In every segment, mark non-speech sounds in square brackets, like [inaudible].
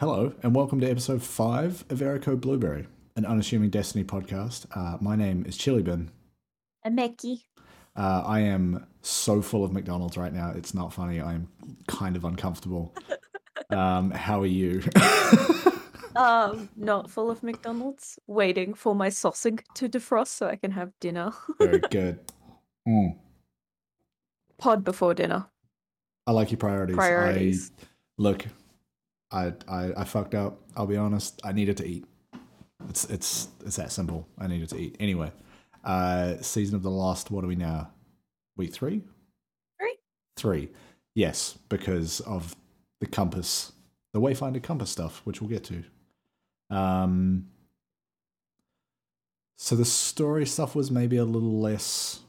Hello, and welcome to episode 5 of Erico Blueberry, an unassuming Destiny podcast. Uh, my name is Chili Bin. A Mickey. Uh, I am so full of McDonald's right now. It's not funny. I am kind of uncomfortable. [laughs] Um, how are you? [laughs] Um, not full of McDonald's. Waiting for my sausage to defrost so I can have dinner. [laughs] Very good. Mm. Pod before dinner. I like your priorities. Priorities. I, look, I, I I fucked up. I'll be honest. I needed to eat. It's it's it's that simple. I needed to eat. Anyway, uh, season of the Lost. What are we now? Week three. Three. Three. Yes, because of the compass, the Wayfinder compass stuff, which we'll get to. Um. So the story stuff was maybe a little less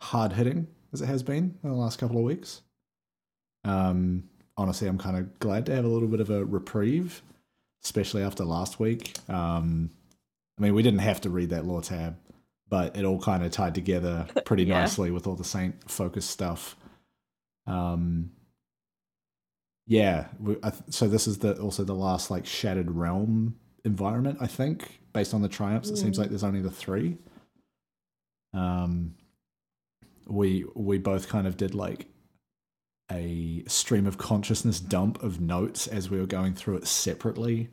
hard hitting as it has been in the last couple of weeks. Um, honestly, I'm kind of glad to have a little bit of a reprieve, especially after last week. Um, I mean, we didn't have to read that lore tab, but it all kind of tied together [laughs] pretty Yeah. nicely with all the Saint focus stuff. Um, yeah, we, th- so this is the also the last like shattered realm environment, I think, based on the triumphs. It seems Mm. like there's only the three. Um, we we both kind of did like a stream of consciousness dump of notes as we were going through it separately,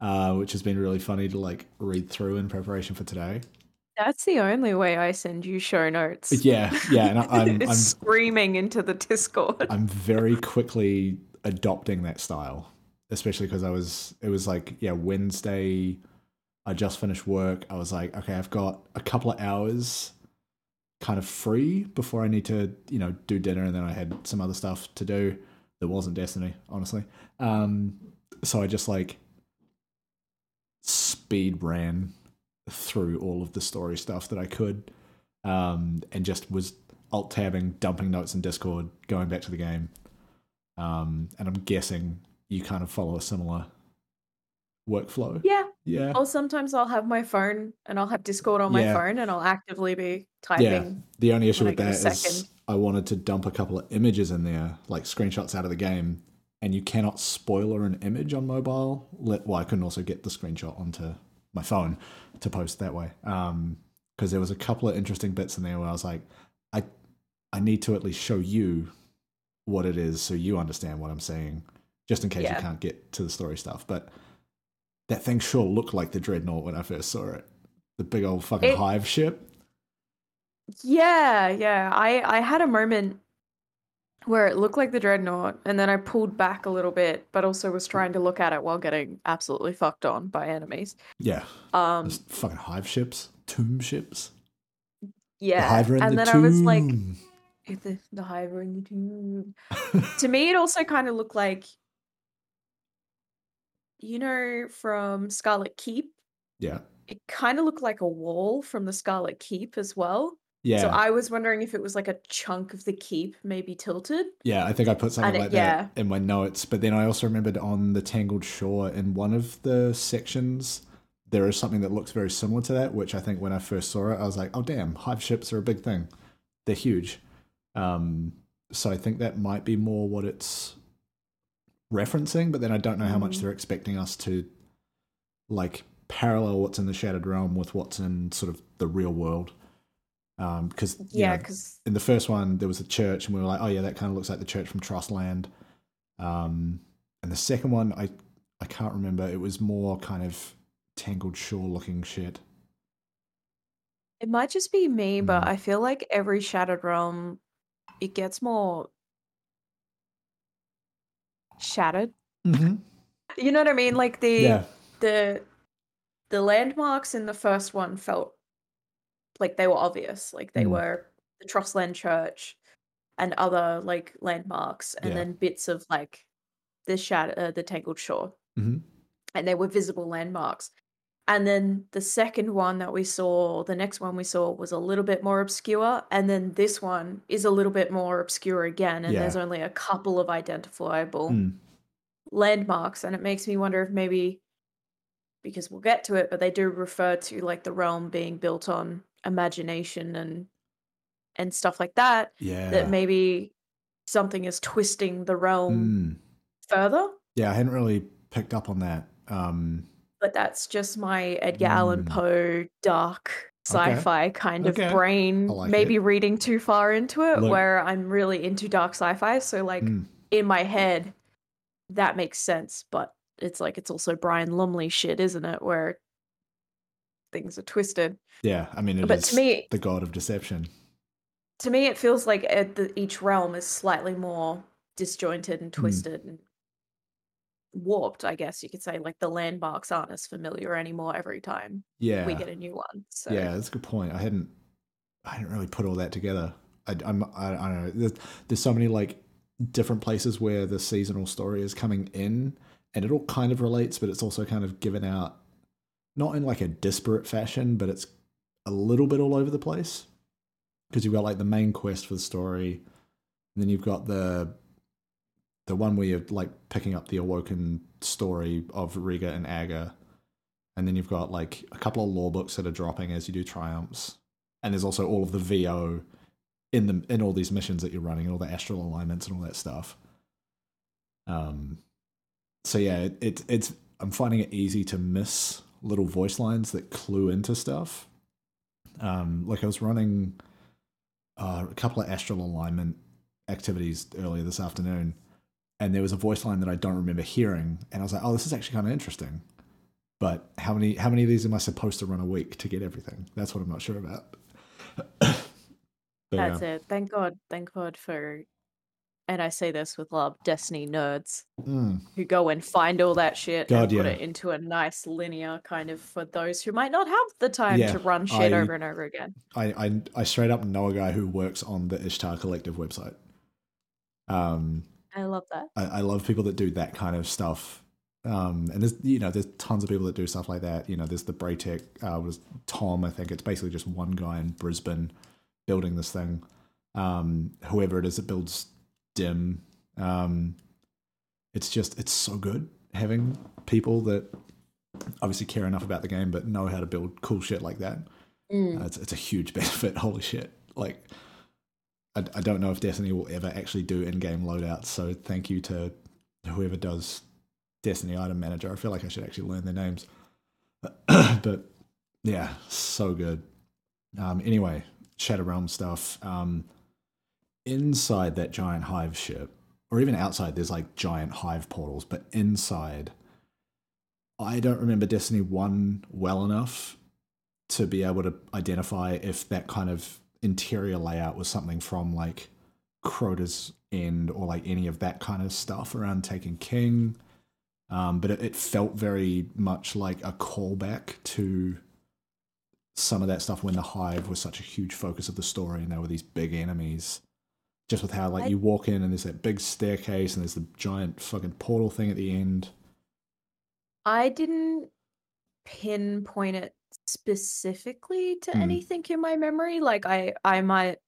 uh, which has been really funny to like read through in preparation for today. That's the only way I send you show notes. Yeah, yeah, and I, [laughs] I'm I'm screaming into the Discord. I'm very quickly adopting that style, especially because I was it was like yeah Wednesday. I just finished work. I was like, okay, I've got a couple of hours kind of free before I need to, you know, do dinner, and then I had some other stuff to do that wasn't Destiny, honestly. Um, so I just like speed ran through all of the story stuff that I could, um, and just was alt tabbing, dumping notes in Discord, going back to the game. Um, and I'm guessing you kind of follow a similar workflow. yeah. Yeah. Or sometimes I'll have my phone and I'll have Discord on my Yeah. phone and I'll actively be typing. The only issue with that a is second. I wanted to dump a couple of images in there, like screenshots out of the game, and you cannot spoiler an image on mobile. Let, well, I couldn't also get the screenshot onto my phone to post that way. Um, because there was a couple of interesting bits in there where I was like, I, I need to at least show you what it is so you understand what I'm saying, just in case Yeah. you can't get to the story stuff. But that thing sure looked like the dreadnought when I first saw it. The big old fucking It- hive ship. Yeah, yeah. I I had a moment where it looked like the dreadnought, and then I pulled back a little bit, but also was trying to look at it while getting absolutely fucked on by enemies. Yeah. Um, Those fucking hive ships, tomb ships. yeah. the hive are in and the then I was like, the the hive in the tomb. [laughs] To me, it also kind of looked like, you know, from Scarlet Keep. yeah, It kind of looked like a wall from the Scarlet Keep as well. yeah, So I was wondering if it was like a chunk of the keep, maybe tilted. yeah. I think I put something And it- like that in my notes, but then I also remembered on the Tangled Shore in one of the sections there is something that looks very similar to that. Which I think when I first saw it, I was like, "Oh damn, hive ships are a big thing. They're huge." Um, so I think that might be more what it's referencing, but then I don't know how much Mm. they're expecting us to like parallel what's in the Shattered Realm with what's in sort of the real world. Um, because Yeah, know, because in the first one there was a church and we were like oh yeah that kind of looks like the church from Trostland um and the second one i i can't remember it was more kind of tangled shore looking shit it might just be me, but Mm. I feel like every Shattered Realm, it gets more shattered. mm-hmm. [laughs] You know what I mean? Like the yeah the the landmarks in the first one felt like they were obvious, like they Mm. were the Trostland Church and other like landmarks, and Yeah. then bits of like the shatter, uh, the Tangled Shore. hmm and they were visible landmarks. And then the second one that we saw, the next one we saw was a little bit more obscure. And then this one is a little bit more obscure again. And Yeah. there's only a couple of identifiable Mm. landmarks. And it makes me wonder if maybe, because we'll get to it, but they do refer to like the realm being built on imagination and and stuff like that, yeah that maybe something is twisting the realm Mm. further Yeah, I hadn't really picked up on that. Um, but that's just my Edgar Allan Mm. Poe dark sci-fi kind Okay. of brain like maybe it. reading too far into it Look- where I'm really into dark sci-fi so like mm, in my head that makes sense but it's like it's also Brian Lumley shit isn't it where things are twisted yeah, I mean, it is but to me the god of deception. to me it feels like it, the, each realm is slightly more disjointed and twisted and warped i guess you could say like the landmarks aren't as familiar anymore every time Yeah, we get a new one so yeah, that's a good point. I hadn't, I hadn't really put all that together. I, I'm, I, I don't know. There's, there's so many like different places where the seasonal story is coming in, and it all kind of relates, but it's also kind of given out, not in like a disparate fashion, but it's a little bit all over the place. Because you've got like the main quest for the story, and then you've got the the one where you're like picking up the awoken story of Riga and Aga, and then you've got like a couple of lore books that are dropping as you do triumphs, and there's also all of the VO in the in all these missions that you're running, and all the astral alignments and all that stuff. Um, so yeah, it, it it's I'm finding it easy to miss little voice lines that clue into stuff. Um, like I was running uh, a couple of astral alignment activities earlier this afternoon, and there was a voice line that I don't remember hearing, and I was like, "Oh, this is actually kind of interesting." But how many how many of these am I supposed to run a week to get everything? That's what I'm not sure about. That's yeah. it. Thank God. Thank God for, and I say this with love, Destiny nerds Mm, who go and find all that shit God, and put it into a nice linear kind of for those who might not have the time Yeah, to run shit I- over and over again. I, I I straight up know a guy who works on the Ishtar Collective website. Um, I love that. I, I love people that do that kind of stuff. Um, and there's you know there's tons of people that do stuff like that. You know, there's the Braytech uh, was Tom. I think it's basically just one guy in Brisbane building this thing. Um, whoever it is that builds Dim, um, it's just it's so good having people that obviously care enough about the game but know how to build cool shit like that. Mm. Uh, it's, it's a huge [laughs] benefit. Holy shit! Like, I, I don't know if Destiny will ever actually do in-game loadouts. So thank you to whoever does Destiny Item Manager. I feel like I should actually learn their names. [coughs] but yeah, so good. Um, anyway, Shadow Realm stuff. Um, inside that giant hive ship, or even outside, there's like giant hive portals. But inside, I don't remember Destiny One well enough to be able to identify if that kind of interior layout was something from like Crota's End or like any of that kind of stuff around Taken King. Um, but it, it felt very much like a callback to some of that stuff when the Hive was such a huge focus of the story and there were these big enemies. Just with how like I- you walk in and there's that big staircase and there's the giant fucking portal thing at the end. I didn't pinpoint it specifically to Hmm. anything in my memory. Like I, I might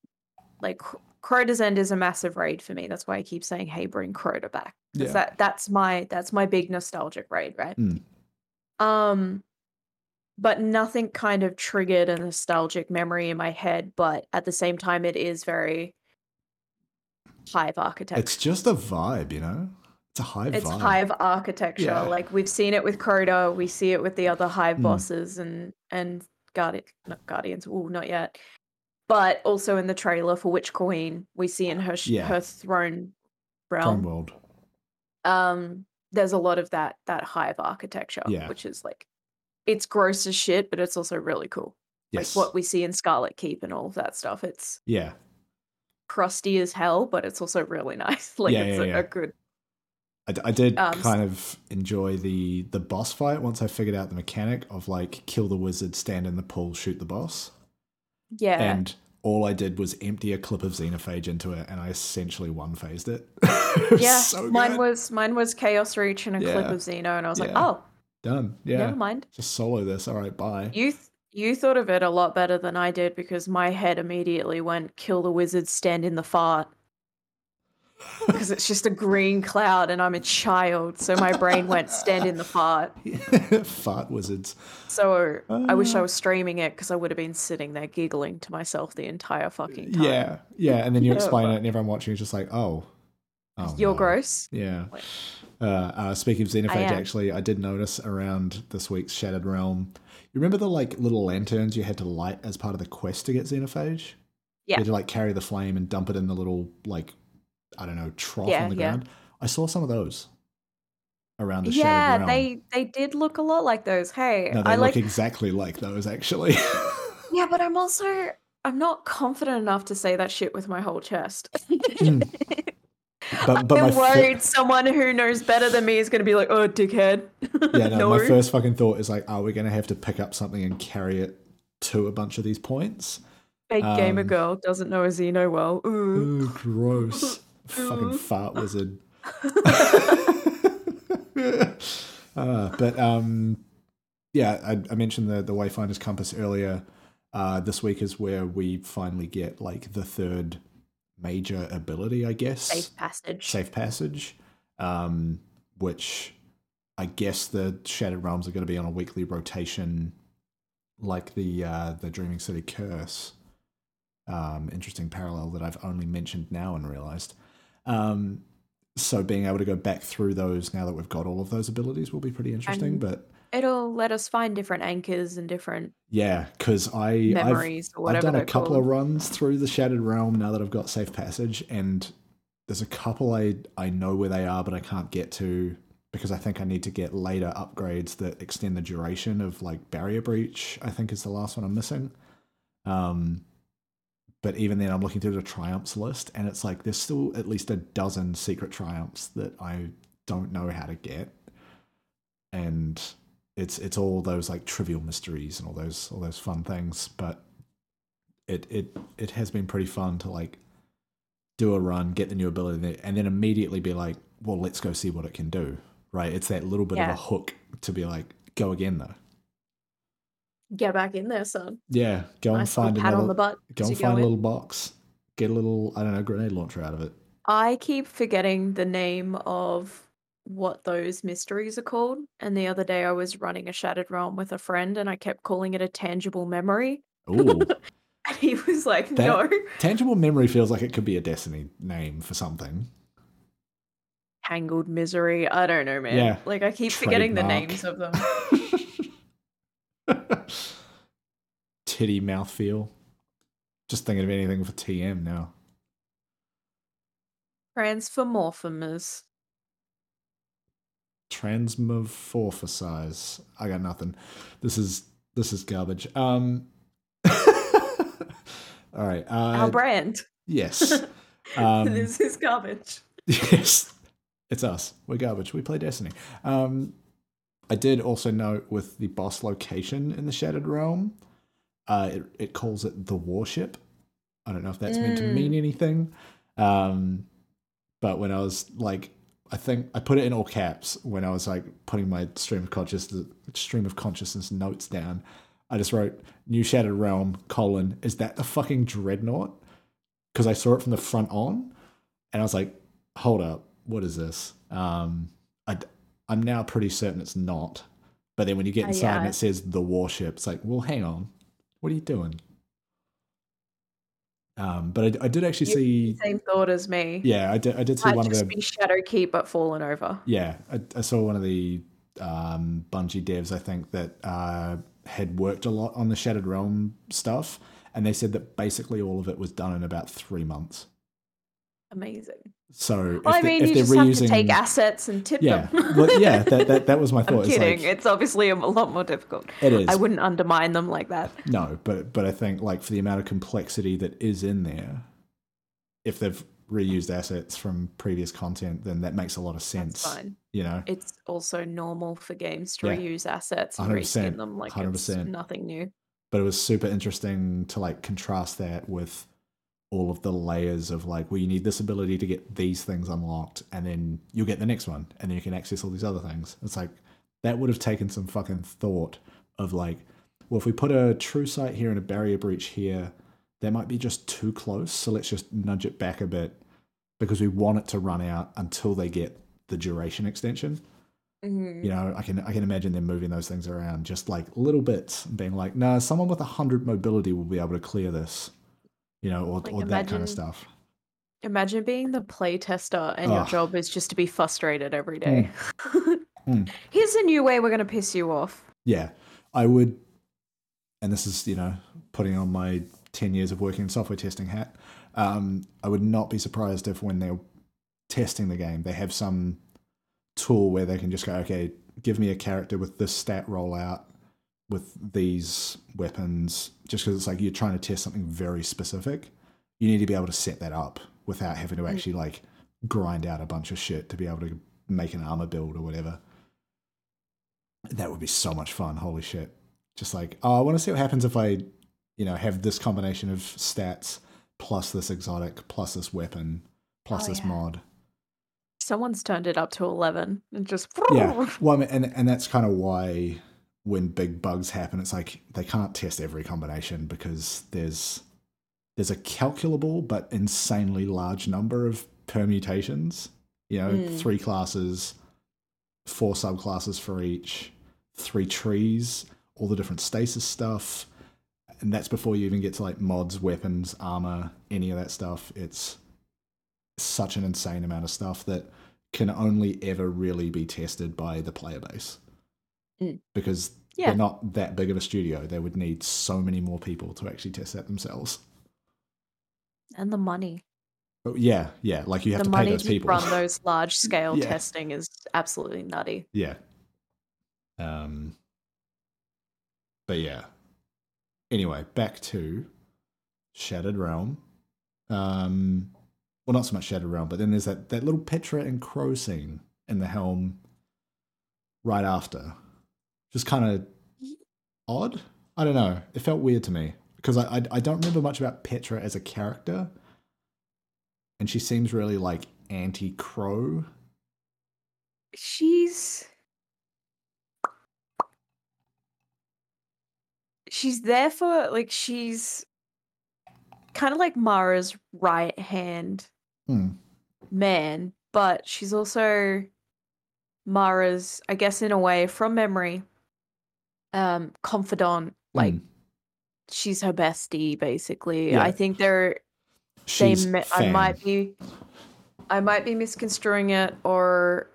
like Crota's End is a massive raid for me. That's why I keep saying, "Hey, bring Crota back." Yeah. that that's my that's my big nostalgic raid, right? Hmm. Um, but nothing kind of triggered a nostalgic memory in my head. But at the same time, it is very hive architecture. It's just a vibe, you know? It's a hive it's vibe. hive architecture. Yeah. Like we've seen it with Crota, we see it with the other hive Mm. bosses and and guardian not guardians. Oh, not yet. But also in the trailer for Witch Queen, we see in her Yeah. her throne Throne realm. world. Um, there's a lot of that that hive architecture, Yeah. which is like it's gross as shit, but it's also really cool. Yes. Like what we see in Scarlet Keep and all of that stuff. It's yeah. crusty as hell, but it's also really [laughs] nice. Like Yeah, it's a, a good I, I did Um, kind of enjoy the the boss fight once I figured out the mechanic of like kill the wizard, stand in the pool, shoot the boss. yeah. And all I did was empty a clip of xenophage into it, and I essentially one phased it. [laughs] It yeah, so mine was mine was Chaos Reach and a clip of Xeno, and I was like, oh, done. Yeah, never mind. just solo this. All right, bye. You th- you thought of it a lot better than I did because my head immediately went kill the wizard, stand in the fart. Because it's just a green cloud and I'm a child, so my brain went stand in the fart. [laughs] Fart wizards. So I wish I Ah. was streaming it because I would have been sitting there giggling to myself the entire fucking time. Yeah, yeah. And then you Yeah, explain but- it, and everyone watching is just like, oh, Oh, You're no. gross. Yeah. Uh, uh, speaking of Xenophage, am. actually, I did notice around this week's Shattered Realm. You remember the like little lanterns you had to light as part of the quest to get Xenophage? Yeah. You had to like carry the flame and dump it in the little like I don't know trough Yeah, on the yeah. ground. I saw some of those around the Yeah, they they did look a lot like those. Hey, no, they I look like. exactly like those actually. [laughs] Yeah, but I'm also I'm not confident enough to say that shit with my whole chest. [laughs] but but my I'm worried someone who knows better than me is going to be like, "Oh, dickhead." [laughs] yeah, no, my first fucking thought is like, are we going to have to pick up something and carry it to a bunch of these points? Fake gamer um, girl doesn't know a Xeno well. Ooh. Ooh, gross. Fucking fart [laughs] wizard. uh, but um, yeah, I, I mentioned the the Wayfinder's compass earlier. Uh, this week is where we finally get like the third major ability, I guess. Safe passage. Safe passage, um, which I guess the Shattered Realms are going to be on a weekly rotation, like the uh, the Dreaming City Curse. Um, interesting parallel that I've only mentioned now and realized. Um, so being able to go back through those now that we've got all of those abilities will be pretty interesting. And- but It'll let us find different anchors and different yeah, because I I've, memories or I've done a couple called. of runs through the Shattered Realm now that I've got safe passage, and there's a couple I I know where they are, but I can't get to because I think I need to get later upgrades that extend the duration of like barrier breach. I think is the last one I'm missing. Um, but even then, I'm looking through the triumphs list, and it's like there's still at least a dozen secret triumphs that I don't know how to get, and it's it's all those like trivial mysteries and all those all those fun things. But it it it has been pretty fun to like do a run, get the new ability, and then immediately be like, well, let's go see what it can do. Right? It's that little bit of a hook to be like, go again though. Get back in there, son. Yeah, go and Nice little find pat another. on the butt. go and you go find a little box. Get a little, I don't know, grenade launcher out of it. I keep forgetting the name of what those mysteries are called. And the other day I was running a Shattered Realm with a friend and I kept calling it a tangible memory. Ooh, [laughs] And he was like, That- no. tangible memory feels like it could be a Destiny name for something. Tangled misery. I don't know, man. Yeah. Like I keep forgetting the names of them. [laughs] [laughs] Titty mouthfeel. Just thinking of anything for TM now. Transformorphemus. Transmorphosize. I got nothing. This is this is garbage. Um. [laughs] all right. Uh, Our brand. yes. [laughs] Um, this is garbage. [laughs] Yes, it's us. We're garbage. We play Destiny. Um, I did also note with the boss location in the Shattered Realm, uh, it, it calls it the Warship. I don't know if that's meant to Mm. mean anything. Um, but when I was like, I think I put it in all caps when I was like putting my stream of consciousness stream of consciousness notes down. I just wrote New Shattered Realm colon. Is that the fucking dreadnought? Because I saw it from the front on, and I was like, hold up, what is this? Um, I, am now pretty certain it's not. But then when you get Uh, inside and it says the warship, it's like, well, hang on, what are you doing? Um, but I, I did actually You- see, Same thought as me. yeah, I did, I did see Might one of the, be Shadowkeep but fallen over. yeah, I, I saw one of the um, Bungie devs, I think, that uh, had worked a lot on the Shattered Realm stuff, and they said that basically all of it was done in about three months. Amazing. So if, Well, I mean, if you they're just reusing, have to take assets and tip yeah, them. well, yeah, that, that that [laughs] was my thought. I'm thought. It's kidding. like- it's obviously a lot more difficult. It is. I wouldn't undermine them like that. No, but but I think like for the amount of complexity that is in there, if they've reused assets from previous content, then that makes a lot of That's sense. fine. You know, It's also normal for games to Yeah. reuse assets and 100%, reskin them like 100%. nothing new. but it was super interesting to like contrast that with all of the layers of like, well, you need this ability to get these things unlocked, and then you'll get the next one, and then you can access all these other things. It's like that would have taken some fucking thought of like, well, if we put a true sight here and a barrier breach here, that might be just too close. So let's just nudge it back a bit because we want it to run out until they get the duration extension. Mhm. You know, I can I can imagine them moving those things around just like little bits and being like, no, someone with a hundred mobility will be able to clear this. You know, or, Like, or that kind of stuff. Imagine being the play tester and your job is just to be frustrated every day. Mm. [laughs] Here's a new way we're going to piss you off. Yeah, I would, and this is you know putting on my ten years of working in software testing hat. Um, I would not be surprised if when they're testing the game, they have some tool where they can just go, okay, give me a character with this stat rollout with these weapons, just because it's like you're trying to test something very specific. You need to be able to set that up without having to mm. actually like grind out a bunch of shit to be able to make an armor build or whatever. That would be so much fun. Holy shit. Just like, oh, I want to see what happens if I, you know, have this combination of stats plus this exotic plus this weapon plus Oh, this yeah. mod. Someone's turned it up to 11 and just. Yeah. [laughs] Well, I mean, and and that's kind of why when big bugs happen, it's like they can't test every combination because there's there's a calculable but insanely large number of permutations. You know, Mm. three classes, four subclasses for each, three trees, all the different stasis stuff, and that's before you even get to like mods, weapons, armor, any of that stuff. It's such an insane amount of stuff that can only ever really be tested by the player base Mm. because Yeah. they're not that big of a studio. They would need so many more people to actually test that themselves. And the money. But yeah, yeah, like you have the to pay those to people. run those large [laughs] scale Yeah. testing is absolutely nutty. Yeah. Um. But yeah. Anyway, back to Shattered Realm. Um. Well, not so much Shattered Realm, but then there's that that little Petra and Crow scene in the helm right after. Just kind of odd. I don't know. It felt weird to me because I, I I don't remember much about Petra as a character, and she seems really like anti Crow. She's. She's there for, like, she's kind of like Mara's right hand Hmm. man, but she's also Mara's, I guess, in a way, from memory, um, confidant. Like, Hmm. she's her bestie, basically. Yeah. I think they're She's they me- I might be I might be misconstruing it or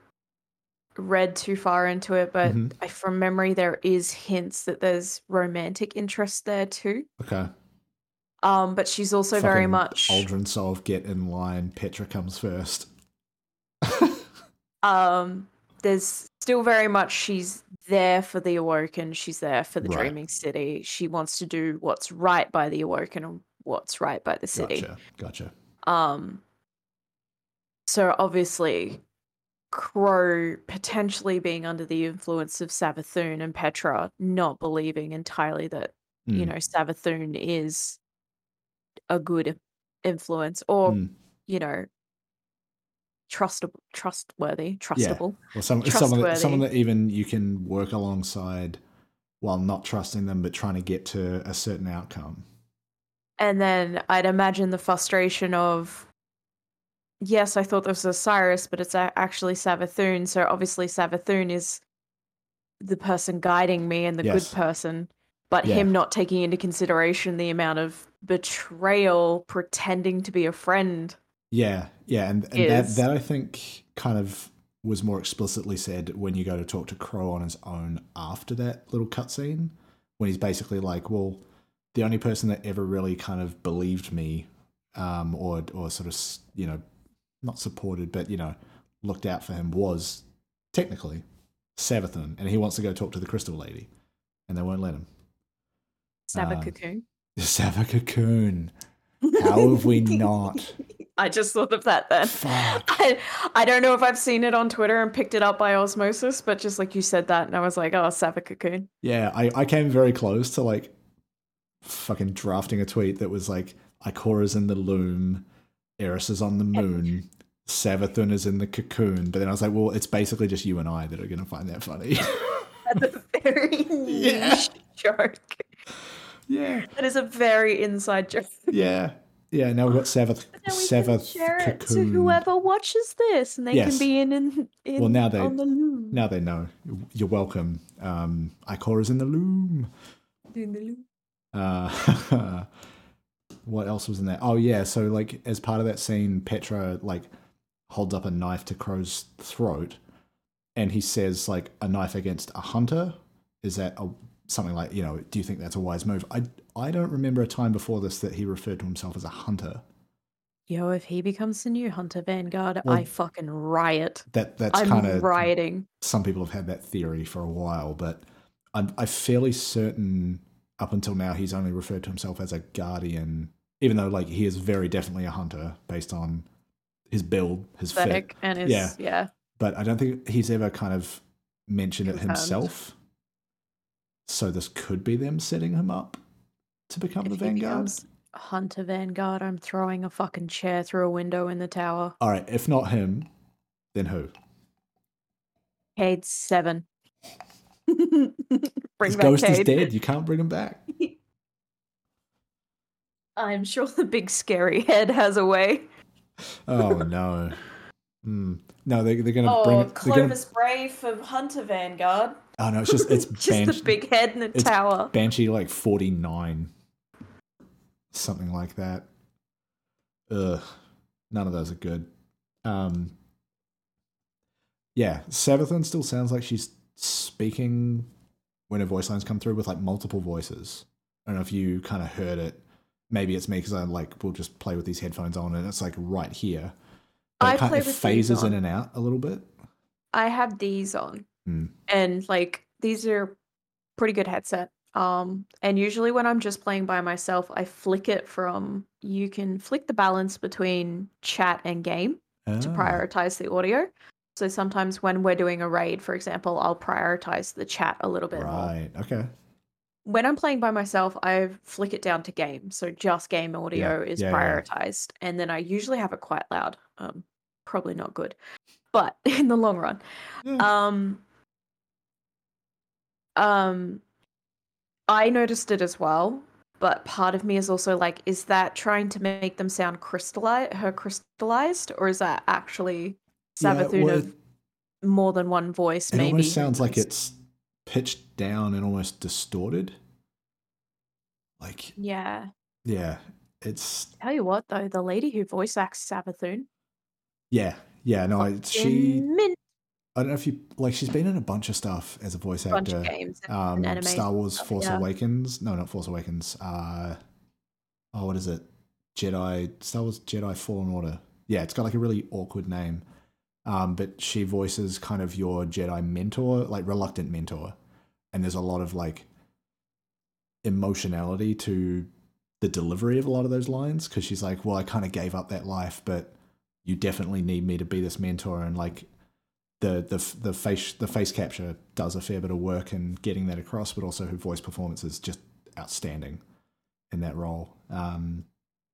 read too far into it, but Mhm. I, from memory there is hints that there's romantic interest there too. Okay. Um, but she's also very Fucking much Uldren Sov get in line. Petra comes first. [laughs] um there's still very much she's there for the awoken, she's there for the Right. dreaming city. She wants to do what's right by the awoken and what's right by the city. Gotcha. Gotcha. Um, so obviously, Crow potentially being under the influence of Savathun and Petra not believing entirely that you Mm, know Savathun is a good influence or mm. you know trustable, trustworthy, trustable. Well, some, someone, that, someone that even you can work alongside while not trusting them, but trying to get to a certain outcome. And then I'd imagine the frustration of, yes, I thought this was Osiris, but it's actually Savathun. So obviously Savathun is the person guiding me and the Yes. good person, but Yeah. him not taking into consideration the amount of betrayal, pretending to be a friend. Yeah, yeah, and, and that that I think kind of was more explicitly said when you go to talk to Crow on his own after that little cutscene, when he's basically like, "Well, the only person that ever really kind of believed me, um, or or sort of you know, not supported, but you know, looked out for him was technically Savathun, and he wants to go talk to the Crystal Lady, and they won't let him. Sava Um, Savacocoon. [laughs] Savakakun. How have we [laughs] not? I just thought of that then. [laughs] I, I don't know if I've seen it on Twitter and picked it up by osmosis, but just like you said that, and I was like, oh, Savacocoon. Yeah, I, I came very close to like fucking drafting a tweet that was like Ikora's in the loom, Eris is on the moon, Savathun is in the cocoon. But then I was like, well, it's basically just you and I that are gonna find that funny. That's a very [laughs] Yeah. niche joke. yeah, That is a very inside joke. yeah, yeah. Now we've got we can share it to whoever watches this, and they Yes. can be in in, in Well, now they- on the loom. Now they know. You're welcome. Um, Ikora's in the loom. In the loom. Uh, [laughs] what else was in there? Oh yeah, so like as part of that scene, Petra like holds up a knife to Crow's throat, and he says like a knife against a hunter. Is that a, something like you know? Do you think that's a wise move? I I don't remember a time before this that he referred to himself as a hunter. Yo, if he becomes the new Hunter Vanguard, Well, I fucking riot. That that's kind of rioting. some people have had that theory for a while, but I'm, I'm fairly certain up until now he's only referred to himself as a guardian, even though like he is very definitely a hunter based on his build, his fit. And his Yeah. yeah. But I don't think he's ever kind of mentioned it himself. So this could be them setting him up to become If the Vanguard. Hunter Vanguard, I'm throwing a fucking chair through a window in the tower. All right, if not him, then who? Cayde seven. [laughs] Bring His back ghost is dead. You can't bring him back. [laughs] I'm sure the big scary head has a way. Oh [laughs] no. Hmm. No, they, they're gonna Oh, bring it. They're gonna, Clovis Bray for Hunter Vanguard. Oh no, it's just it's [laughs] Just Banshee, the big head in the tower. Banshee like forty nine, something like that. Ugh, none of those are good. Um, yeah, Savathun still sounds like she's speaking when her voice lines come through with like multiple voices. I don't know if you kind of heard it. Maybe it's me because I like we'll just play with these headphones on and it's like right here. But I it kind play of phases in and out a little bit. I have these on, Hmm. and like these are pretty good headset. Um, and usually when I'm just playing by myself, I flick it from. You can flick the balance between chat and game to Ah, prioritize the audio. So sometimes when we're doing a raid, for example, I'll prioritize the chat a little bit more. Right. Okay. When I'm playing by myself, I flick it down to game. So just game audio is Yeah, yeah, yeah. prioritized. And then I usually have it quite loud. Um, probably not good. But [laughs] in the long run. Yeah. Um um I noticed it as well, but part of me is also like, is that trying to make them sound crystallized her crystallized, or is that actually Yeah, well, of more than one voice? It maybe almost sounds like it's pitched down and almost distorted. Like, Yeah. yeah, it's Tell you what though, the lady who voice acts Savathun, yeah, yeah. No, I, she. min I don't know if you like. She's been in a bunch of stuff as a voice bunch actor. of games and, Um. Star Wars stuff, Force yeah. Awakens. No, not Force Awakens. Uh, oh, what is it? Jedi Star Wars Jedi Fallen Order. Yeah, it's got like a really awkward name. Um, but she voices kind of your Jedi mentor, like reluctant mentor, and there's a lot of like emotionality to the delivery of a lot of those lines because she's like, "Well, I kind of gave up that life, but you definitely need me to be this mentor," and like the the the face the face capture does a fair bit of work in getting that across, but also her voice performance is just outstanding in that role. Um,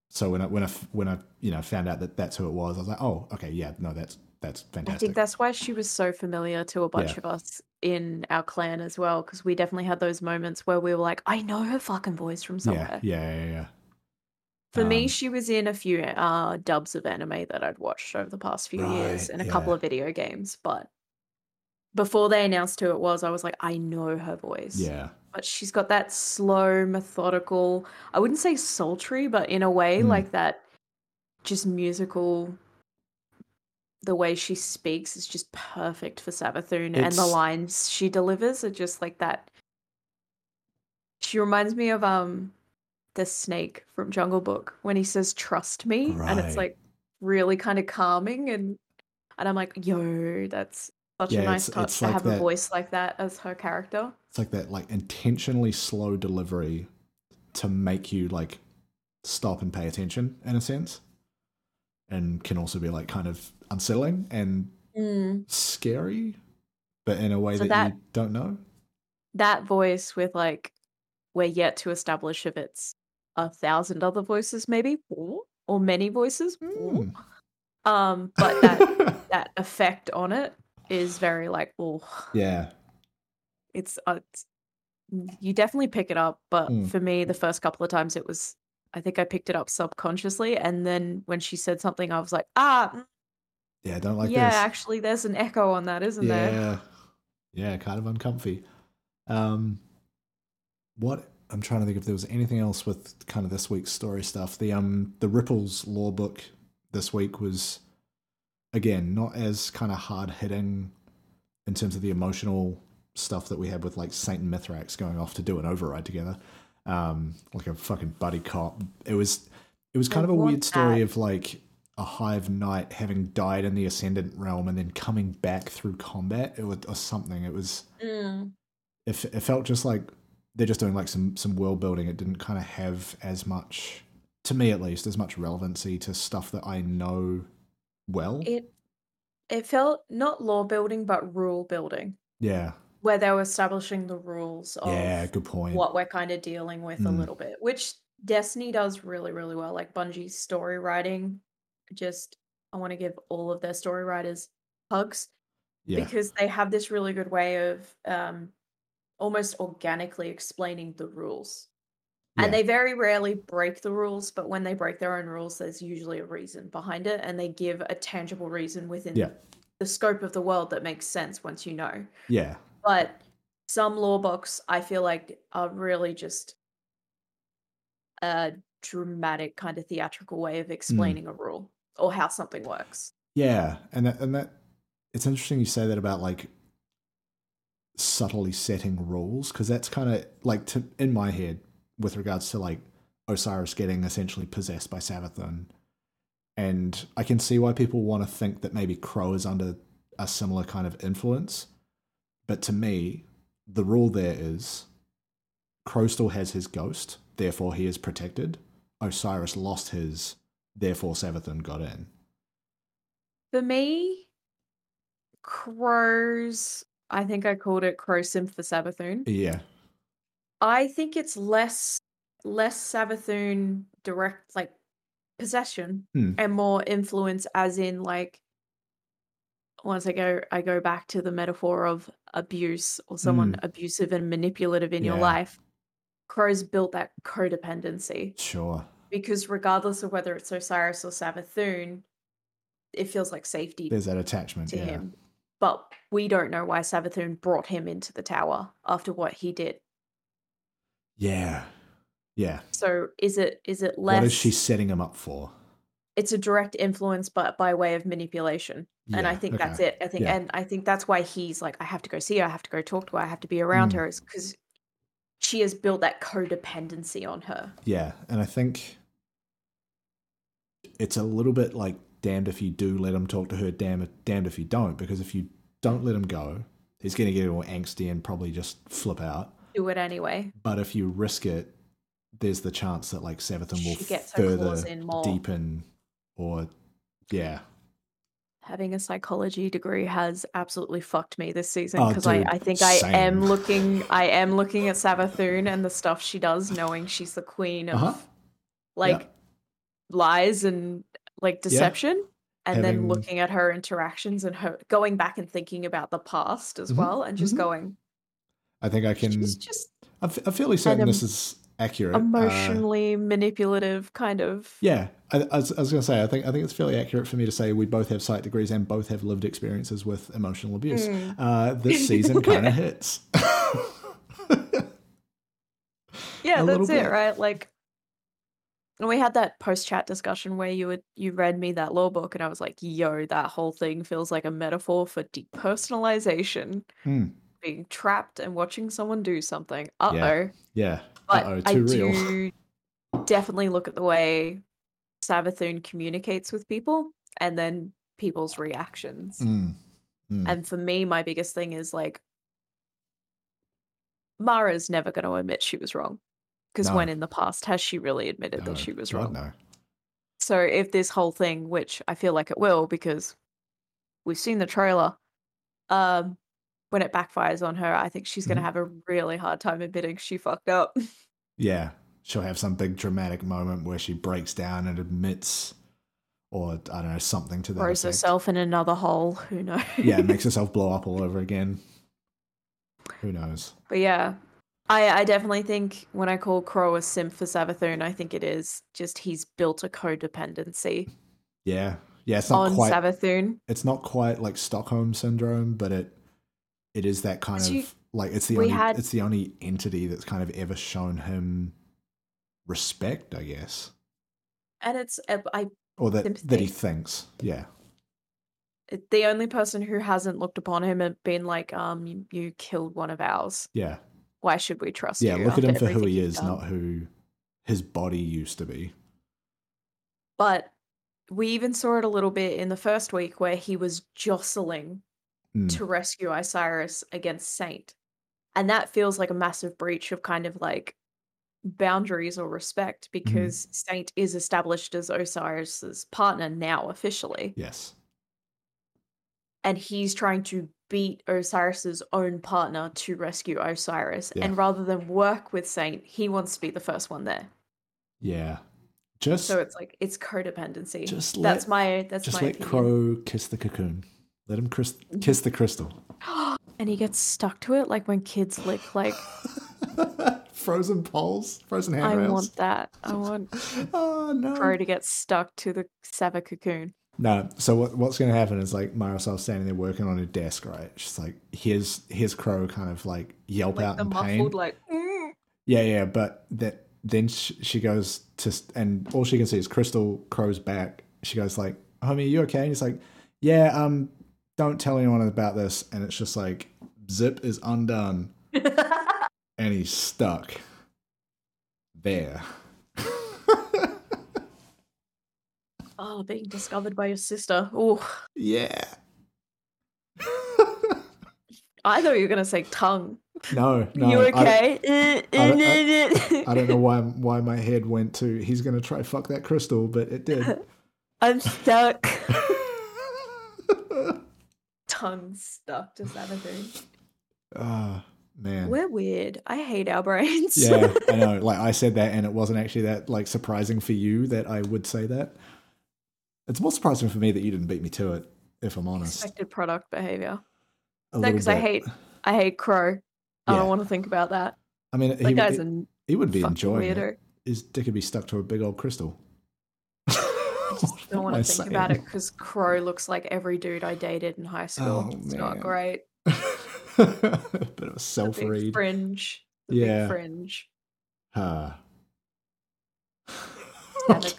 so when I when I when I you know found out that that's who it was, I was like, oh, okay, yeah, no, that's that's fantastic. I think that's why she was so familiar to a bunch Yeah. of us in our clan as well, because we definitely had those moments where we were like, I know her fucking voice from yeah, somewhere. yeah, yeah, yeah. For me, Um, she was in a few uh, dubs of anime that I'd watched over the past few years and a couple of video games. But before they announced who it was, I was like, I know her voice. yeah, But she's got that slow, methodical, I wouldn't say sultry, but in a way, Mm. like that just musical. The way she speaks is just perfect for Savathun, and the lines she delivers are just like that. She reminds me of um the snake from Jungle Book when he says "trust me," and it's like really kind of calming, and and I'm like, yo, that's such Yeah, a nice it's- touch it's to like have that- a voice like that as her character. it's like that like intentionally slow delivery to make you like stop and pay attention in a sense, and can also be like kind of unsettling and Mm. scary, but in a way So that, that- you don't know. that voice with like we're yet to establish if it's a thousand other voices maybe or, or many voices Hmm. um but that [laughs] that effect on it is very like oh yeah, it's, uh, it's you definitely pick it up but Mm. for me the first couple of times it was i think i picked it up subconsciously and then when she said something i was like ah mm, yeah, don't like yeah this. actually there's an echo on that isn't there yeah, yeah, kind of uncomfy. Um, what I'm trying to think if there was anything else with kind of this week's story stuff. The um the Ripples lore book this week was again not as kind of hard hitting in terms of the emotional stuff that we had with like Saint and Mithrax going off to do an override together, um, like a fucking buddy cop. It was it was kind I of a weird story that. of like a hive knight having died in the ascendant realm and then coming back through combat it was, or something. It was Mm. it, it felt just like they're just doing like some some world building. It didn't kind of have as much, to me at least, as much relevancy to stuff that I know well. It it felt not lore building but rule building, yeah, where they were establishing the rules of yeah, good point. what we're kind of dealing with a Mm. little bit, which Destiny does really, really well. Like Bungie's story writing, just I want to give all of their story writers hugs Yeah, because they have this really good way of um, almost organically explaining the rules. yeah, And they very rarely break the rules, but when they break their own rules, there's usually a reason behind it, and they give a tangible reason within yeah, the scope of the world that makes sense once you know. yeah, But some lore books, I feel like, are really just a dramatic kind of theatrical way of mm. explaining a rule or how something works. yeah. And that, and that it's interesting you say that about like subtly setting rules because that's kind of like to in my head with regards to like Osiris getting essentially possessed by Savathun. And I can see why people want to think that maybe Crow is under a similar kind of influence. But to me, the rule there is Crow still has his ghost, therefore he is protected. Osiris lost his, therefore Savathun got in. For me, Crow's, I think I called it Crow Sim for Savathun. Yeah. I think it's less less Savathun direct like possession Hmm. and more influence as in like once I go I go back to the metaphor of abuse or someone abusive and manipulative in your life. Crow's built that codependency Sure. because regardless of whether it's Osiris or Savathun, it feels like safety There's that attachment. to yeah. him. But we don't know why Savathun brought him into the tower after what he did. Yeah. Yeah. So is it is it less What is she setting him up for? it's a direct influence but by way of manipulation and i Yeah, think that's it i think Yeah. and i think that's why he's like i have to go see her i have to go talk to her i have to be around Mm. her is because she has built that codependency on her Yeah, and I think it's a little bit like damned if you do let him talk to her, damn damned if you don't, because if you don't let him go, he's going to get all angsty and probably just flip out. do it anyway But if you risk it, there's the chance that like Savathun will She gets her further claws in more. deepen, or yeah, having a psychology degree has absolutely fucked me this season Oh, because I, I think I am looking I am looking at Savathun and the stuff she does, knowing she's the queen of Uh-huh. like lies and like deception. And then looking at her interactions and her going back and thinking about the past as Mhm, well, and just mhm. going, I think I can. she's just I'm, f- I'm fairly certain this is accurate. uh, emotionally manipulative, kind of. Yeah, I, I was, I was going to say, I think I think it's fairly accurate for me to say we both have psych degrees and both have lived experiences with emotional abuse. Mm. Uh, this [laughs] season kind of hits. [laughs] Yeah, a that's it, bit. right? Like, and we had that post chat discussion where you would you read me that lore book, and I was like, "Yo, that whole thing feels like a metaphor for depersonalization, Hmm, being trapped and watching someone do something." Uh oh. Yeah. yeah. But Uh-oh, I real. do definitely look at the way Savathun communicates with people, and then people's reactions. Mm, mm. And for me, my biggest thing is like, Mara's never going to admit she was wrong. Because when in the past has she really admitted No, that she was God, wrong? No. So if this whole thing, which I feel like it will, because we've seen the trailer, um, when it backfires on her, I think she's going to Mhm. have a really hard time admitting she fucked up. [laughs] Yeah, she'll have some big dramatic moment where she breaks down and admits, or I don't know, something to that Throws effect. herself in another hole. Who knows? Yeah, makes [laughs] herself blow up all over again. Who knows? But yeah, I, I definitely think when I call Crow a simp for Savathun, I think it is just he's built a codependency Yeah, yeah. It's not on quite. Savathun. it's not quite like Stockholm syndrome, but it it is that kind of Like it's the only had- it's the only entity that's kind of ever shown him respect, I guess, And it's uh, I or that that he thinks. Yeah, the only person who hasn't looked upon him and been like, um, you, you killed one of ours. yeah, Why should we trust yeah. you? Look at him for who he is, done?" not who his body used to be. But we even saw it a little bit in the first week where he was jostling Mm. to rescue Osiris against Saint. And that feels like a massive breach of kind of like boundaries or respect Mm-hmm. because Saint is established as Osiris's partner now officially. Yes, And he's trying to beat Osiris's own partner to rescue Osiris. Yeah. And rather than work with Saint, he wants to be the first one there. yeah. Just So it's like it's codependency. Just let, that's my that's just my let opinion. Crow kiss the cocoon. Let him kiss, kiss the crystal. [gasps] and he gets stuck to it like when kids lick like [laughs] frozen poles, frozen I want that. I [laughs] want Oh no! Crow to get stuck to the Sava cocoon. No. So what, what's going to happen is like Mara Sov standing there working on her desk, right? She's like, here's here's Crow kind of like yelp Like out in pain. like "Mm." Yeah, yeah. But that then she, she goes to and all she can see is Crystal Crow's back. She goes like, "Homie, you okay?" And he's like, "Yeah, um, don't tell anyone about this." And it's just like, zip is undone, [laughs] and he's stuck there. Oh, being discovered by your sister. Oh, yeah. [laughs] I thought you were gonna say tongue. No, no. you I okay? I don't- [laughs] I don't know why why my head went to he's gonna try fuck that crystal, but it did. [laughs] I'm stuck. Tongue stuck to Savathun. Ah man. We're weird. I hate our brains. yeah, I know. Like I said that, and it wasn't actually that like surprising for you that I would say that. It's more surprising for me that you didn't beat me to it. If I'm honest, Expected product behavior. a No, because I hate I hate Crow. I Yeah. don't want to think about that. I mean, That he, guy's he, a he would be enjoying weirdo. it. His dick would be stuck to a big old crystal. I just [laughs] don't want to think about it because Crow looks like every dude I dated in high school. Oh, it's not man. great. [laughs] Bit of a The self big read. fringe. Yeah. fringe. Ah. And a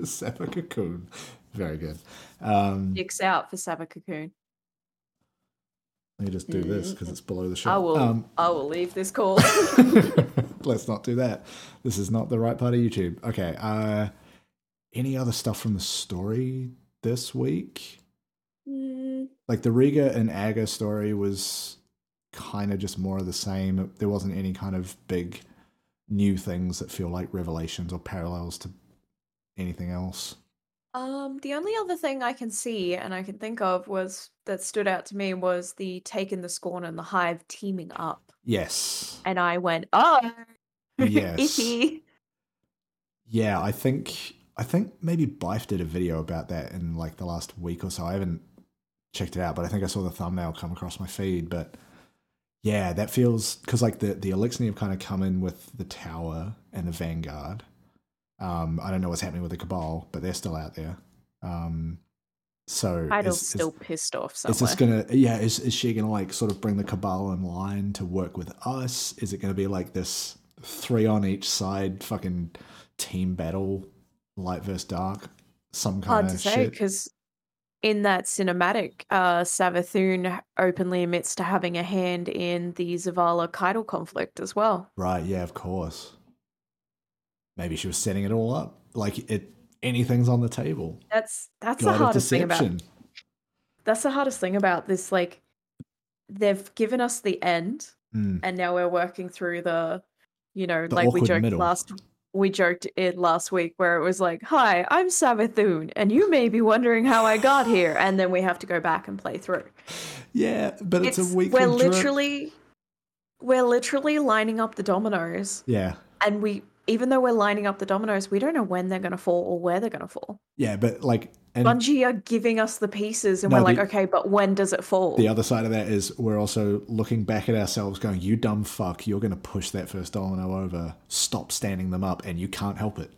Seppa [laughs] cocoon. Very good. Um, Dicks out for Sava cocoon. let me just do this because it's below the show. I will Um, I will leave this call. [laughs] let's not do that. This is not the right part of YouTube. Okay. Uh, any other stuff from the story this week? Mm, Like the Riga and Ager story was kind of just more of the same. There wasn't any kind of big new things that feel like revelations or parallels to anything else. Um, the only other thing I can see and I can think of was that stood out to me was the Taken the Scorn and the Hive teaming up. Yes. And I went, oh, [laughs] Yes. icky. Yeah, I think I think maybe Byf did a video about that in like the last week or so. I haven't checked it out, but I think I saw the thumbnail come across my feed. But yeah, that feels because like the the Eliksni have kind of come in with the Tower and the Vanguard. Um, I don't know what's happening with the Cabal, but they're still out there. Um, so is- still pissed off is this gonna yeah is, is she gonna like sort of bring the cabal in line to work with us is it gonna be like this three on each side fucking team battle light versus dark some kind Hard of to say because in that cinematic, uh, Savathun openly admits to having a hand in the Zavala Caiatl conflict as well. right yeah of course maybe she was setting it all up like it anything's on the table That's that's God the hardest thing about that's the hardest thing about this. Like, they've given us the end, Mm, and now we're working through the, you know, The like we joked middle. last. We joked it last week where it was like, "Hi, I'm Savathun, and you may be wondering how I got here," and then we have to go back and play through. yeah but it's, a week we're literally we're literally lining up the dominoes yeah and we even though we're lining up the dominoes we don't know when they're going to fall or where they're going to fall yeah but like and bungie are giving us the pieces and No, we're like the- okay but when does it fall The other side of that is we're also looking back at ourselves going, you dumb fuck, you're going to push that first domino over, stop standing them up, and you can't help it.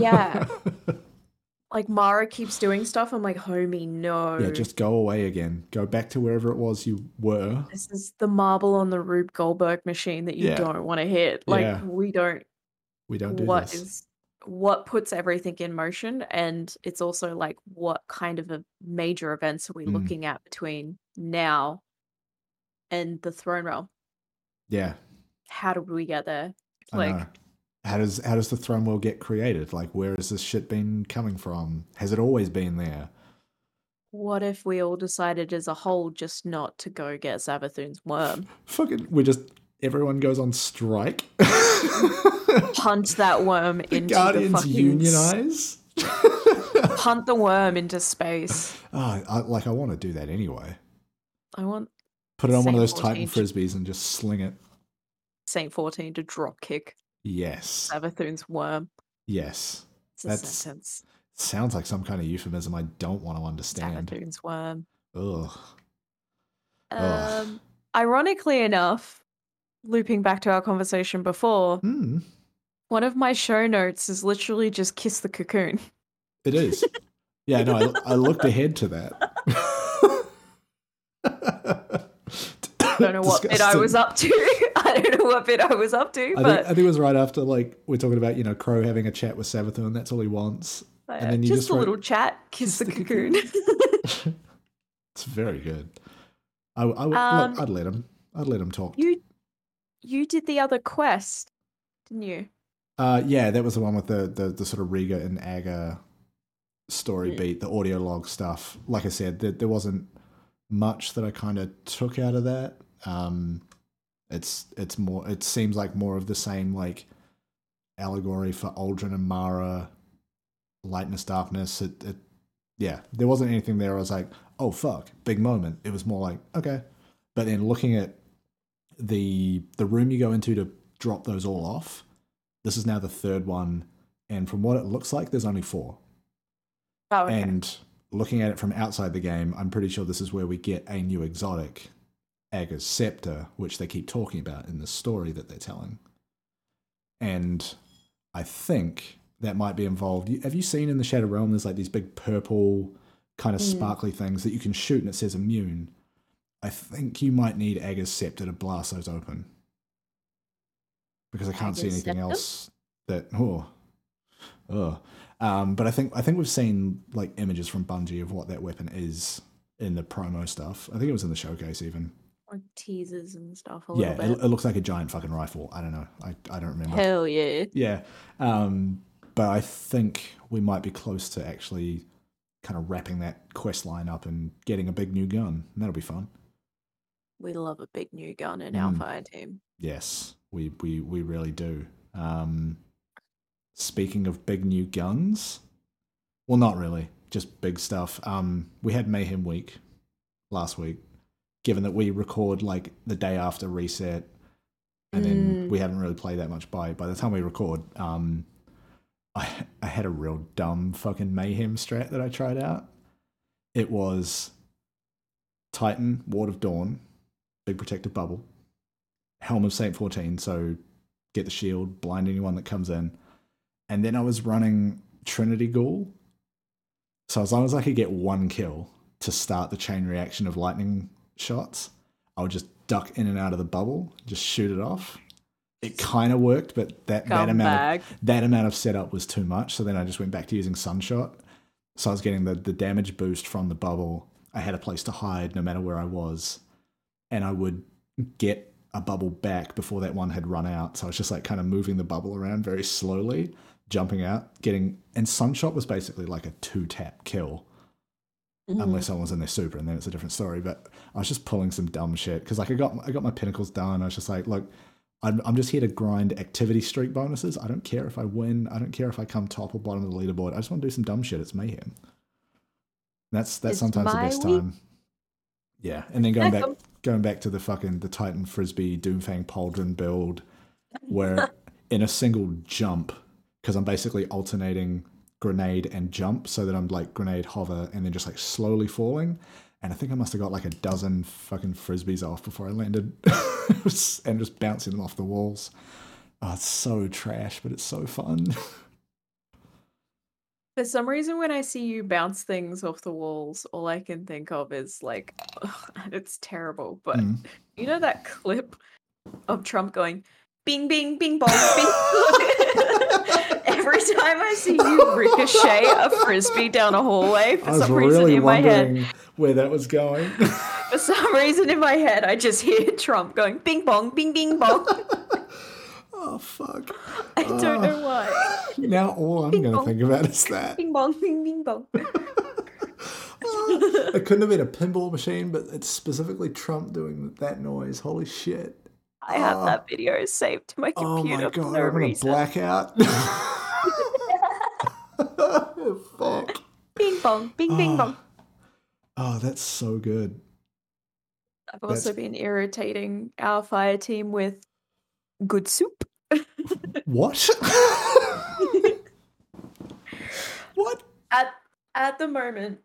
yeah [laughs] like Mara keeps doing stuff. I'm like, homie, no. Yeah, just go away again. Go back to wherever it was you were. this is the marble on the Rube Goldberg machine that you Yeah. don't want to hit. Like Yeah. we don't. We don't do What this. is what puts everything in motion, and it's also like what kind of a major events are we Mm. looking at between now and the throne realm? Yeah, How do we get there? Like. How does how does the throne world get created? Like, where has this shit been coming from? Has it always been there? what if we all decided as a whole just not to go get Savathun's worm? Fucking, we just everyone goes on strike. [laughs] Punt that worm the into Guardians the fucking unionize. punt the worm into space. oh, I, like I want to do that anyway. I want Put it on one of Saint those Titan frisbees and just sling it. Saint 14 to drop kick Yes, Savathun's worm. yes. That's- sentence. Sounds like some kind of euphemism I don't want to understand. Savathun's worm. Ugh. Ugh. Um, ironically enough, looping back to our conversation before, Hmm. One of my show notes is literally just kiss the cocoon. It is. Yeah, no, I, I looked ahead to that. I don't know what bit I was up to. [laughs] I don't know what bit I was up to, I think, but I think it was right after like we're talking about you know Crow having a chat with Savathun. That's all he wants. uh, and then you just, just a wrote, little chat, kiss, the, the cocoon. [laughs] It's very good. I, I would Um, look. I'd let him. I'd let him talk. you, you did the other quest, didn't you? Uh, yeah, that was the one with the the, the sort of Riga and Ager story Mm. beat, the audio log stuff. Like I said, there, there wasn't much that I kind of took out of that. Um, it's it's more. It seems like more of the same like allegory for Uldren and Mara, lightness, darkness. It, it yeah, there wasn't anything there. I was like, oh fuck, big moment. It was more like okay, but then looking at the the room you go into to drop those all off. This is now the third one, and from what it looks like, there's only four. Oh, okay. And looking at it from outside the game, I'm pretty sure this is where we get a new exotic, Ager's Scepter, which they keep talking about in the story that they're telling. And I think that might be involved. Have you seen in the Shattered Realm? There's like these big purple, kind of Mm. sparkly things that you can shoot, and it says immune. I think you might need Ager's Scepter to blast those open. Because I can't see anything else that oh, oh. Um, but I think I think we've seen like images from Bungie of what that weapon is in the promo stuff. I think it was in the showcase even. or teasers and stuff a Yeah, little it, bit. it looks like a giant fucking rifle. I don't know. I, I don't remember. Hell yeah. Yeah. Um, but I think we might be close to actually kind of wrapping that quest line up and getting a big new gun. And that'll be fun. We love a big new gun in our Mm. fire team. Yes, we we we really do. Um, speaking of big new guns, well, not really, just big stuff. Um, we had Mayhem Week last week. Given that we record like the day after reset, and then Mm. we haven't really played that much by by the time we record. Um, I I had a real dumb fucking Mayhem strat that I tried out. It was Titan Ward of Dawn, big protective bubble, Helm of Saint 14, so get the shield, blind anyone that comes in. And then I was running Trinity Ghoul. So as long as I could get one kill to start the chain reaction of lightning shots, I would just duck in and out of the bubble, just shoot it off. It kind of worked, but that, that amount back. of, that amount of setup was too much. So then I just went back to using Sunshot. So I was getting the, the damage boost from the bubble. I had a place to hide no matter where I was. And I would get a bubble back before that one had run out. So I was just like kind of moving the bubble around very slowly, jumping out, getting. And Sunshot was basically like a two tap kill, Mhm. unless someone was in their super, and then it's a different story. But I was just pulling some dumb shit because like I got I got my pinnacles done. I was just like, look, I'm I'm just here to grind activity streak bonuses. I don't care if I win. I don't care if I come top or bottom of the leaderboard. I just want to do some dumb shit. It's mayhem. That's that's It's sometimes the best week. time. Yeah, and then going back. Going back to the fucking the Titan Frisbee Doomfang Pauldron build, where [laughs] in a single jump, because I'm basically alternating grenade and jump, so that I'm like grenade hover and then just like slowly falling. And I think I must have got like a dozen fucking frisbees off before I landed, [laughs] and just bouncing them off the walls. Oh, it's so trash, but it's so fun. [laughs] For some reason, when I see you bounce things off the walls, all I can think of is like, [laughs] and it's terrible, but Mm. [laughs] you know that clip of Trump going, bing, bing, bing, bong, bing. bong." [laughs] Every time I see you ricochet a frisbee down a hallway, I for was some reason really in my head, wondering where that was going. for some reason in my head, I just hear Trump going, bing, bong, bing, bing, bong. Oh fuck! I don't know why. [laughs] Now all I'm going to think about is that. Bing, bong, bing, bing, bong. [laughs] It couldn't have been a pinball machine, but it's specifically Trump doing that noise. Holy shit! I have Oh. that video saved to my computer. Oh my for god! no I'm gonna reason. black out. [laughs] Fuck! Bing bong, bing bing Oh, bong. Oh, that's so good. I've also that's- been irritating our fire team with good soup. What? [laughs] what? At at the moment,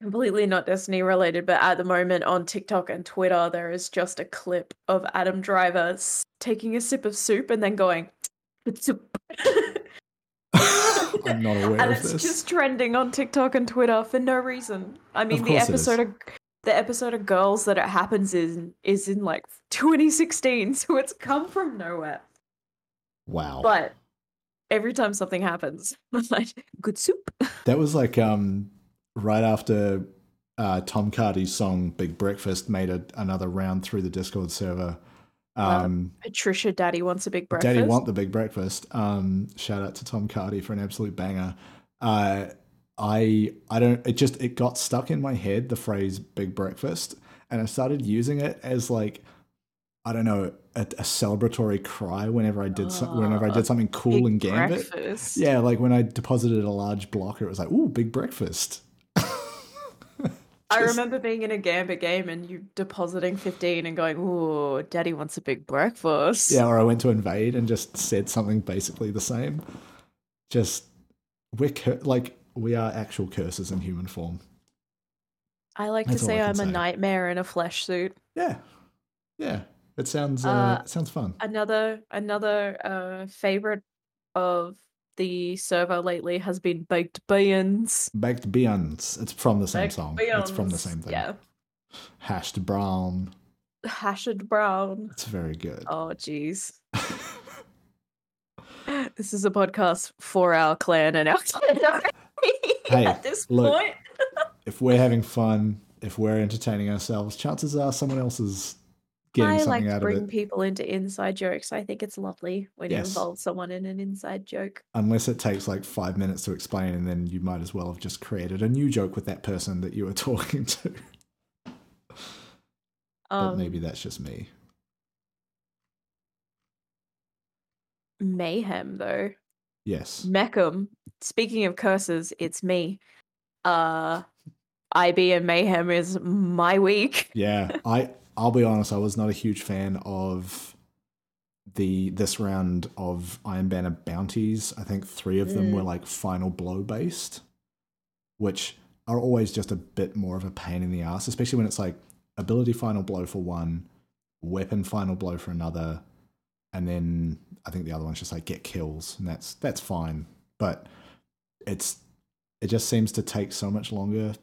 completely not Destiny related, but at the moment on TikTok and Twitter, there is just a clip of Adam Driver taking a sip of soup and then going, soup. [laughs] I'm not aware and of it's this. just trending on TikTok and Twitter for no reason. I mean, the course it is. episode of the episode of Girls that it happens in is in like 2016, [laughs] so it's come from nowhere. Wow. But every time something happens, [laughs] I'm like, good soup. [laughs] That was like um right after uh Tom Cardy's song Big Breakfast made a, another round through the Discord server. Wow. Um Patricia, Daddy wants a big breakfast. Daddy want the big breakfast. Um shout out to Tom Cardy for an absolute banger. Uh I I don't it just it got stuck in my head the phrase big breakfast and I started using it as like I don't know a, a celebratory cry whenever I did some, whenever I Ah, did something cool in Gambit. breakfast. Yeah, like when I deposited a large blocker, it was like, ooh, big breakfast. I [laughs] remember being in a Gambit game and you depositing 15 and going, "Ooh, Daddy wants a big breakfast." Yeah, or I went to invade and just said something basically the same. Just we're cur- like we are actual curses in human form. I like That's to say I'm can a nightmare in a flesh suit. Yeah, yeah. It sounds uh, Uh, sounds fun. Another another uh favorite of the server lately has been baked beans. Baked beans. It's from the same Baked song. It's from the same thing. Yeah. Hashed brown. Hashed brown. It's very good. Oh jeez. [laughs] This is a podcast for our clan and our [laughs] clan Hey, at this look, point. [laughs] if we're having fun, if we're entertaining ourselves, chances are someone else is getting I like something to out of bring it. people into inside jokes. I think it's lovely when you involve someone in an inside joke. unless it takes like five minutes to explain, and then you might as well have just created a new joke with that person that you were [laughs] talking to. but Um, maybe that's just me. mayhem though. Yes. Meckham. Speaking of curses, it's me. Uh IB and Mayhem is my week. Yeah. I I'll be honest, I was not a huge fan of the this round of Iron Banner bounties. I think three of them Mm. were like final blow based, which are always just a bit more of a pain in the ass, especially when it's like ability final blow for one, weapon final blow for another, and then I think the other one's just like get kills, and that's that's fine. But it's it just seems to take so much longer,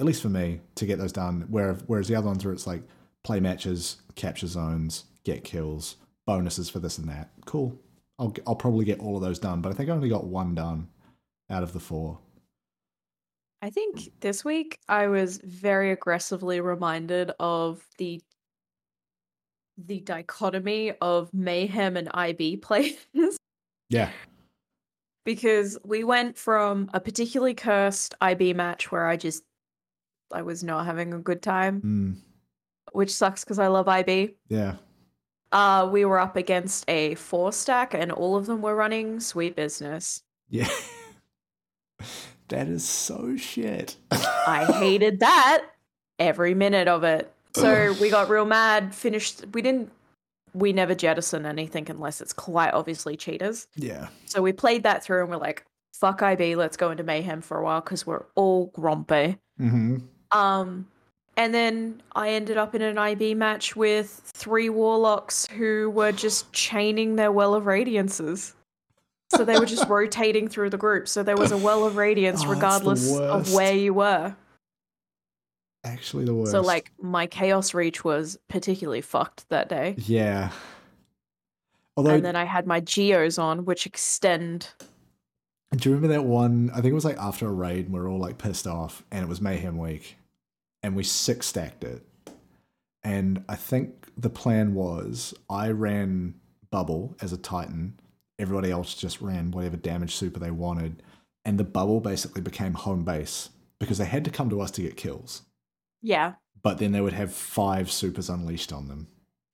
at least for me, to get those done. Where whereas the other ones where it's like play matches, capture zones, get kills, bonuses for this and that. Cool. I'll I'll probably get all of those done, but I think I only got one done out of the four. I think this week I was very aggressively reminded of the the dichotomy of Mayhem and IB players [laughs] Yeah. because we went from a particularly cursed IB match where I just I was not having a good time, Mm, which sucks because I love IB. yeah. Uh, we were up against a four stack, and all of them were running sweet business. Yeah. [laughs] that is so shit. I hated that every minute of it. So we got real mad. Finished. We didn't. We never jettison anything unless it's quite obviously cheaters. Yeah. So we played that through, and we're like, "Fuck IB, let's go into mayhem for a while" because we're all grumpy. hmm Um, and then I ended up in an IB match with three warlocks who were just chaining their well of radiances. so they were just [laughs] rotating through the group. So there was a well of radiance Oh, regardless of where you were. Actually, the worst. So like my chaos reach was particularly fucked that day. yeah. Although, and then I had my geos on, which extend. do you remember that one? I think it was like after a raid, and we are all like pissed off, and it was Mayhem Week, and we six stacked it. And I think the plan was I ran Bubble as a Titan, everybody else just ran whatever damage super they wanted, and the Bubble basically became home base because they had to come to us to get kills. Yeah, But then they would have five supers unleashed on them.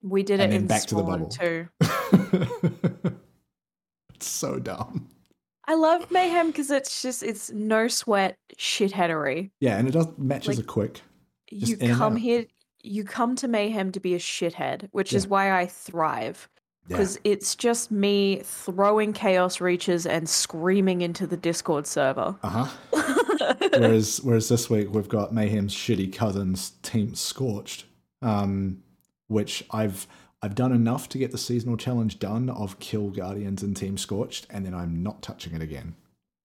we did And it in back to the bubble. too. [laughs] it's so dumb. I love mayhem because it's just it's no sweat shitheadery. Yeah, and it does matches Like- are quick. You come here, you come to mayhem to be a shithead, which is why I thrive. Yeah. Because it's just me throwing chaos reaches and screaming into the Discord server. Uh huh. [laughs] whereas whereas this week we've got Mayhem's shitty cousins team Scorched, um, which I've I've done enough to get the seasonal challenge done of kill Guardians and Team Scorched, and then I'm not touching it again.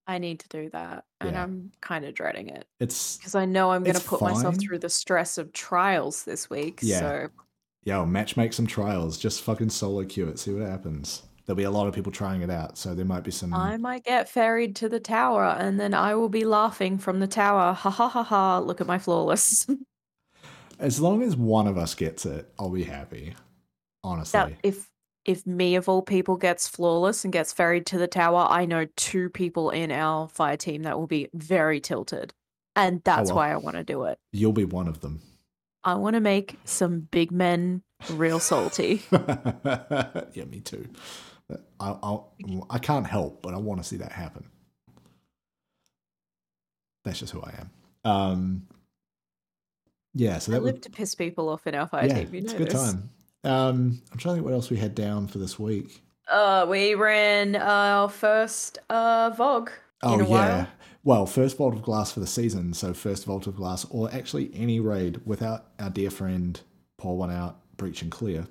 I need to do that, and Yeah. I'm kind of dreading it It's because I know I'm going to put myself fine. through the stress of trials this week. Yeah. So yo match make some trials, just fucking solo queue it, see what happens. There'll be a lot of people trying it out, so there might be some. I might get ferried to the tower, and then I will be laughing from the tower. Ha ha ha ha! Look at my flawless. [laughs] As long as one of us gets it, I'll be happy. Honestly, Now, if if me of all people gets flawless and gets ferried to the tower, I know two people in our fire team that will be very tilted, and that's well. why I want to do it. you'll be one of them. I want to make some big men real salty. [laughs] yeah, me too. I, I'll, I can't help, but I want to see that happen. That's just who I am. Um, yeah, so I that was live to piss people off in our fire yeah, team. You it's a good this. time. Um, I'm trying to think what else we had down for this week. Uh, we ran our first uh VOG Oh yeah. while. Well, first Vault of Glass for the season, so first Vault of Glass, or actually any raid without our dear friend Paul One Out, Breach and Clear.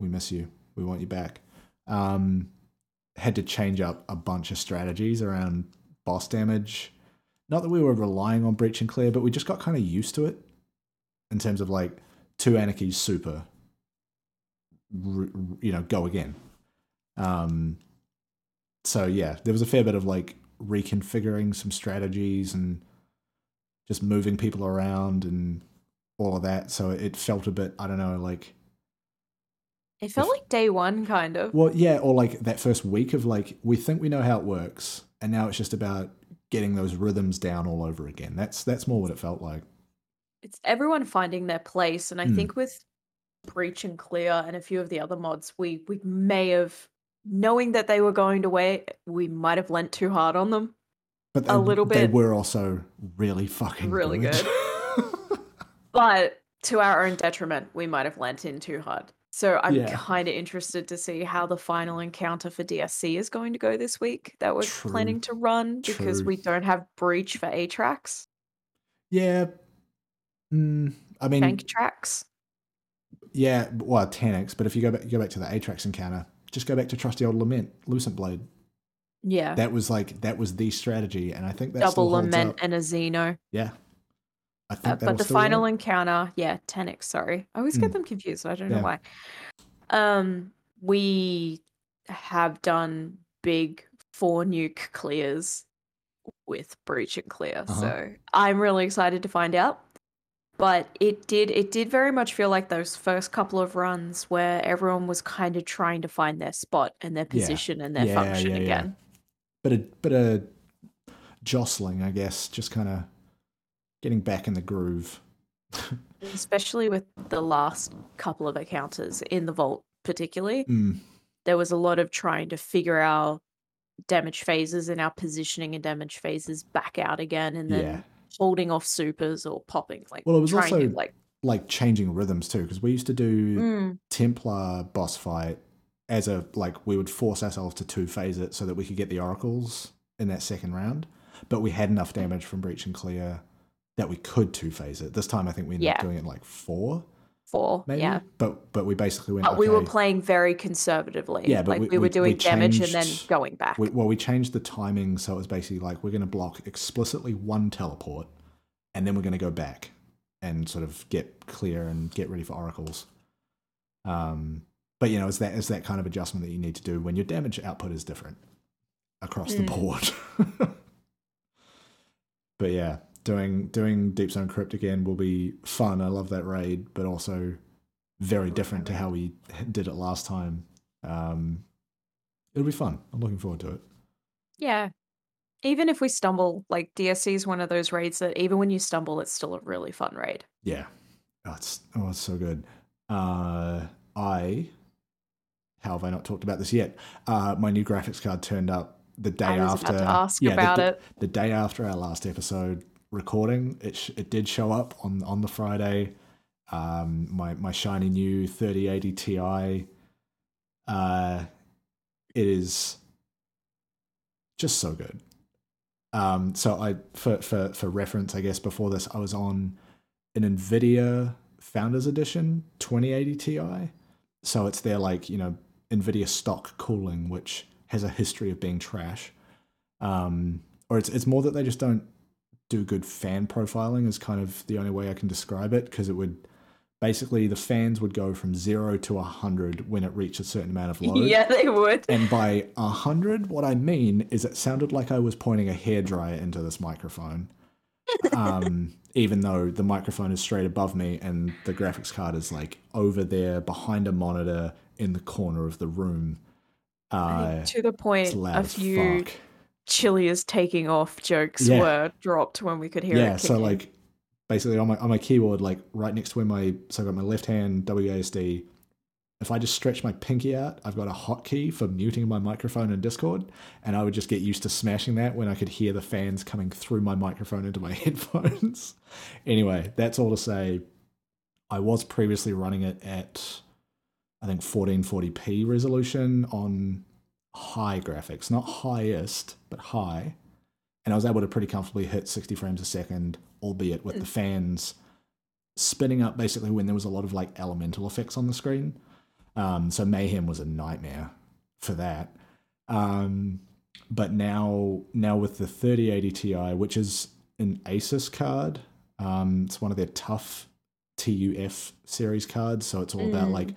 We miss you. We want you back. Um, had to change up a bunch of strategies around boss damage. Not that we were relying on Breach and Clear, but we just got kind of used to it in terms of like two Anarchy's super, you know, go again. Um, so yeah, there was a fair bit of like reconfiguring some strategies and just moving people around and all of that. So it felt a bit, I don't know, like It felt If- like day one, kind of. well, yeah, or like that first week of like we think we know how it works, and now it's just about getting those rhythms down all over again. That's that's more what it felt like. It's everyone finding their place, and I Mm. think with Breach and Clear and a few of the other mods, we we may have knowing that they were going to wait, we might have lent too hard on them. But A they, little they bit. were also really fucking Really good. [laughs] But to our own detriment, we might have lent in too hard. So I'm Yeah. kind of interested to see how the final encounter for DSC is going to go this week that we're True. planning to run because True. we don't have breach for Atraks, yeah. Mm, I mean, bank tracks. yeah, well, Taniks. But if you go back, you go back to the Atraks encounter, just go back to trusty old Lament, Lucent Blade. Yeah. That was like that was the strategy, and I think that Double lament up. and a Xeno. Yeah, I think Uh, but the final work. encounter, yeah, Taniks, sorry. I always get Mm. them confused. I don't Yeah. know why. Um, we have done big four nuke clears with breach and clear. Uh-huh. So I'm really excited to find out. But it did it did very much feel like those first couple of runs where everyone was kind of trying to find their spot and their Yeah. position and their Yeah, function yeah, yeah. again. But a but a jostling, I guess, just kind of getting back in the groove. [laughs] Especially with the last couple of encounters in the vault particularly. Mm, there was a lot of trying to figure our damage phases and our positioning and damage phases back out again and then yeah, holding off supers or popping like Well, it was also- to like like changing rhythms too, because we used to do mm, Templar boss fight as a like we would force ourselves to two phase it so that we could get the oracles in that second round, but we had enough damage from breach and clear that we could two phase it. This time, I think we ended up doing it in like four. Four. maybe. Yeah. But but we basically went. But we were playing very conservatively. Yeah, but like we- we, we- were doing we damage and then going back. We, well, we changed the timing so it was basically like we're going to block explicitly one teleport, and then we're going to go back and sort of get clear and get ready for oracles. Um, but you know, it's that it's that kind of adjustment that you need to do when your damage output is different across the Mm. board. [laughs] but yeah, doing doing Deep Stone Crypt again will be fun. I love that raid, but also very different to how we did it last time. Um, it'll be fun. I'm looking forward to it. yeah. Even if we stumble, like DSC is one of those raids that even when you stumble, it's still a really fun raid. Yeah. Oh, it's oh, it's so good. Uh, I how have I not talked about this yet? Uh, my new graphics card turned up the day after. ask yeah, about the, it. The day after our last episode recording, it sh- it did show up on on the Friday. Um, my my shiny new 3080 Ti. Uh, it is just so good. Um, so I for for for reference, I guess before this, I was on an Nvidia Founders Edition 2080 Ti. So it's their like you know Nvidia stock cooling, which has a history of being trash. Um, or it's it's more that they just don't do good fan profiling. Is kind of the only way I can describe it because it would basically the fans would go from zero to a hundred when it reached a certain amount of load. [laughs] Yeah, they would. And by a hundred, what I mean is it sounded like I was pointing a hairdryer into this microphone. [laughs] Um, even though the microphone is straight above me and the graphics card is like over there behind a monitor in the corner of the room. Uh, to the point, a few fuck. Chili is taking off jokes Yeah. were dropped when we could hear Yeah, it. so like basically on my on my keyboard, like right next to where my so I've got my left hand WASD. If I just stretch my pinky out, I've got a hotkey for muting my microphone in Discord, and I would just get used to smashing that when I could hear the fans coming through my microphone into my [laughs] headphones. anyway, that's all to say. I was previously running it at I think 1440p resolution on high graphics, not highest, but high and I was able to pretty comfortably hit 60 frames a second, albeit with the fans spinning up basically when there was a lot of like elemental effects on the screen. Um, so Mayhem was a nightmare for that. Um, but now, now with the 3080 Ti, which is an Asus card, um, it's one of their tough TUF series cards. So it's all about Mm. like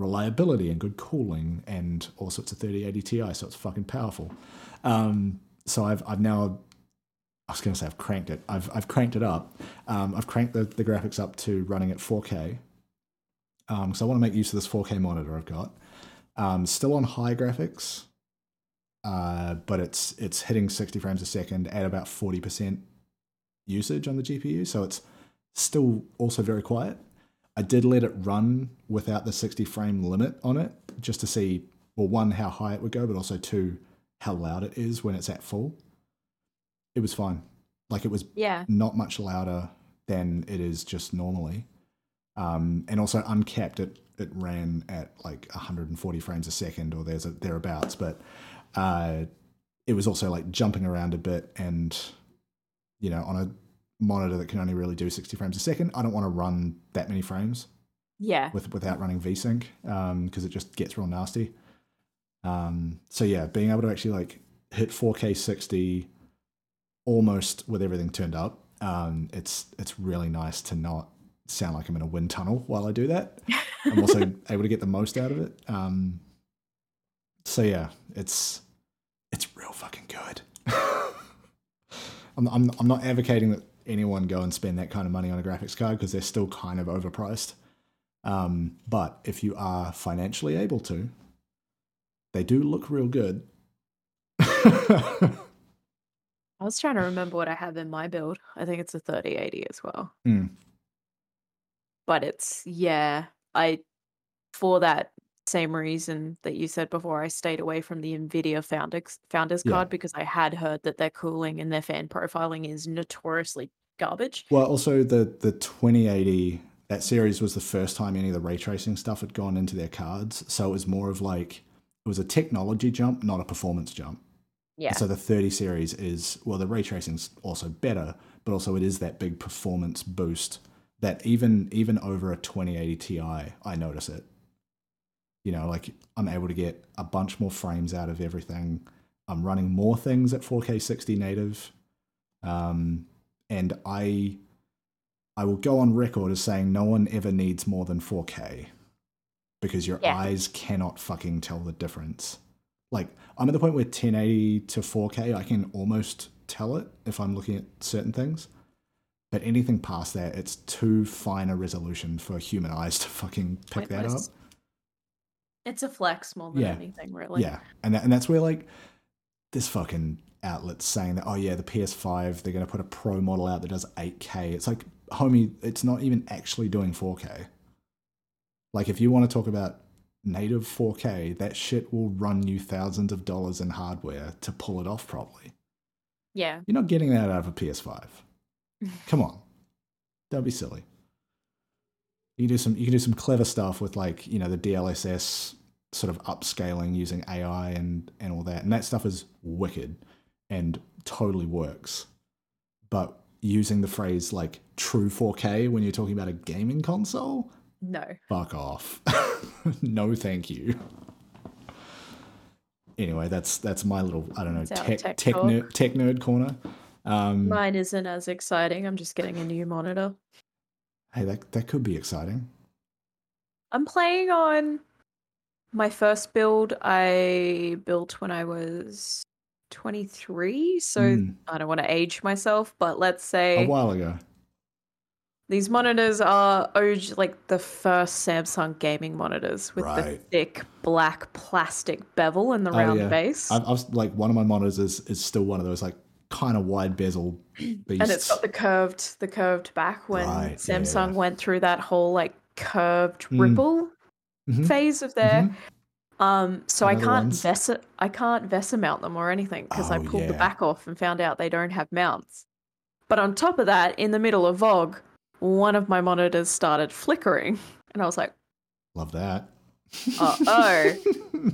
reliability and good cooling and also it's a 3080 Ti, so it's fucking powerful. Um, so I've I've now I was going to say I've cranked it. I've I've cranked it up. Um, I've cranked the, the graphics up to running at 4K. Um, so I want to make use of this 4K monitor I've got. Um, still on high graphics, uh, but it's it's hitting 60 frames a second at about 40% usage on the GPU. So it's still also very quiet. I did let it run without the 60 frame limit on it, just to see well one how high it would go, but also two how loud it is when it's at full it was fine. Like it was yeah, not much louder than it is just normally. Um, and also uncapped, it it ran at like 140 frames a second or there's a thereabouts. But uh, it was also like jumping around a bit, and you know, on a monitor that can only really do 60 frames a second, I don't want to run that many frames yeah. with without running VSync because it just gets real nasty. Um, so yeah, being able to actually like hit 4K 60 almost with everything turned up, um, it's it's really nice to not sound like I'm in a wind tunnel while I do that. I'm also [laughs] able to get the most out of it. Um, so yeah, it's it's real fucking good. [laughs] I'm, I'm I'm not advocating that anyone go and spend that kind of money on a graphics card because they're still kind of overpriced. Um, but if you are financially able to, they do look real good. [laughs] I was trying to remember what I have in my build. I think it's a 3080 as well. Hmm. But it's yeah, I for that same reason that you said before, I stayed away from the Nvidia founders founders Yeah. card because I had heard that their cooling and their fan profiling is notoriously garbage. Well, also the the 2080 that series was the first time any of the ray tracing stuff had gone into their cards, so it was more of like it was a technology jump, not a performance jump. Yeah. So the 30 series is well, the ray tracing's also better, but also it is that big performance boost that even even over a 2080 Ti, I notice it. You know, like I'm able to get a bunch more frames out of everything. I'm running more things at 4K 60 native, um, and I I will go on record as saying no one ever needs more than 4K because your Yeah. eyes cannot fucking tell the difference. Like I'm at the point where 1080 to 4K, I can almost tell it if I'm looking at certain things. But anything past that, it's too fine a resolution for human eyes to fucking pick that up. It's a flex more than Yeah. anything, really. Yeah, and that, and that's where like this fucking outlet's saying that oh yeah, the PS5 they're gonna put a pro model out that does 8K. It's like homie, it's not even actually doing 4K. Like if you want to talk about native 4K, that shit will run you thousands of dollars in hardware to pull it off properly. Yeah. You're not getting that out of a PS5. [laughs] Come on, don't be silly. You do some you can do some clever stuff with like you know the DLSS sort of upscaling using AI and and all that, and that stuff is wicked and totally works. But using the phrase like true 4K when you're talking about a gaming console, No. fuck off. [laughs] no, thank you. Anyway, that's that's my little I don't know That's our tech tech nerd, tech nerd corner. Um, Mine isn't as exciting. I'm just getting a new monitor. hey, that that could be exciting. I'm playing on my first build I built when I was 23. So Hmm. I don't want to age myself, but let's say A while ago. these monitors are OG, like the first Samsung gaming monitors with the thick black plastic bevel and the Oh, round yeah. base. I've, I've like one of my monitors is, is still one of those like kind of wide bezel beasts. [clears throat] and it's got the curved the curved back when Right, Samsung yeah. went through that whole like curved Mm. ripple Mhm, phase of their mhm. Um so I can't ones. VESA I can't VESA mount them or anything because I Oh, pulled the back off and found out they don't have mounts. But on top of that, in the middle of VOG, one of my monitors started flickering [laughs] and I was like, Love that. uh oh. [laughs]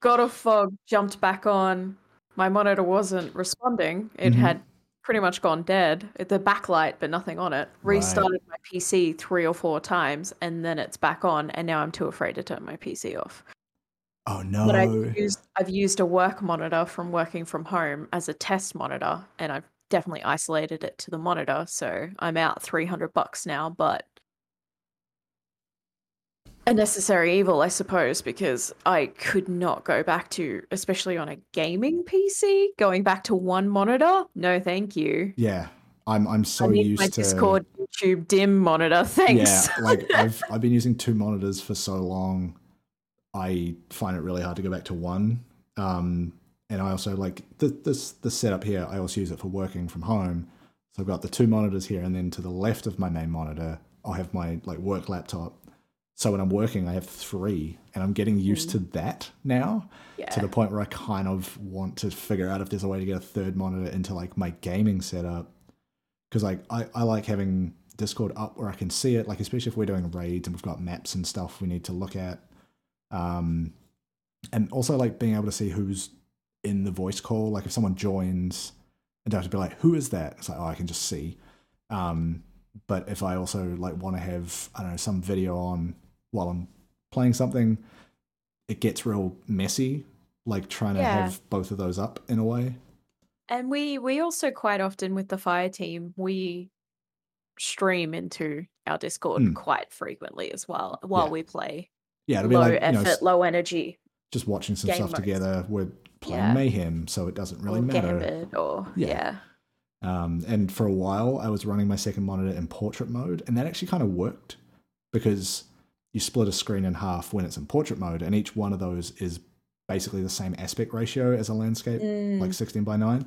got a fog, jumped back on. My monitor wasn't responding. It Mhm. had pretty much gone dead. The backlight, but nothing on it. Right. Restarted my PC three or four times, and then it's back on. And now I'm too afraid to turn my PC off. oh no. But I've used I've used a work monitor from working from home as a test monitor, and I've definitely isolated it to the monitor. So I'm out three hundred bucks now, but a necessary evil, I suppose, because I could not go back to, especially on a gaming PC, going back to one monitor. No, thank you. yeah, I'm I'm so I need used my to Discord, YouTube, dim monitor. [laughs] Thanks. Yeah, like I've I've been using two monitors for so long. I find it really hard to go back to one. Um, and I also like the this the setup here. I also use it for working from home. So I've got the two monitors here, and then to the left of my main monitor, I'll have my like work laptop. So when I'm working, I have three, and I'm getting used to that now yeah. to the point where I kind of want to figure out if there's a way to get a third monitor into like my gaming setup. Because like I, I like having Discord up where I can see it, like especially if we're doing raids and we've got maps and stuff we need to look at. Um and also like being able to see who's in the voice call. Like if someone joins and don't have to be like, who is that? It's like, oh I can just see. Um but if I also like want to have, I don't know, some video on while I'm playing something, it gets real messy, like trying to have both of those up in a way. And we we also quite often with the fire team we stream into our Discord Mm. quite frequently as well while Yeah. we play Yeah, it'll be low like you know, effort, low energy just watching some stuff modes. together. We're playing Yeah. Mayhem, so it doesn't really or matter. Gambit or Yeah. yeah. Um, and for a while, I was running my second monitor in portrait mode, and that actually kind of worked because you split a screen in half when it's in portrait mode, and each one of those is basically the same aspect ratio as a landscape, Mm. like 16 by 9.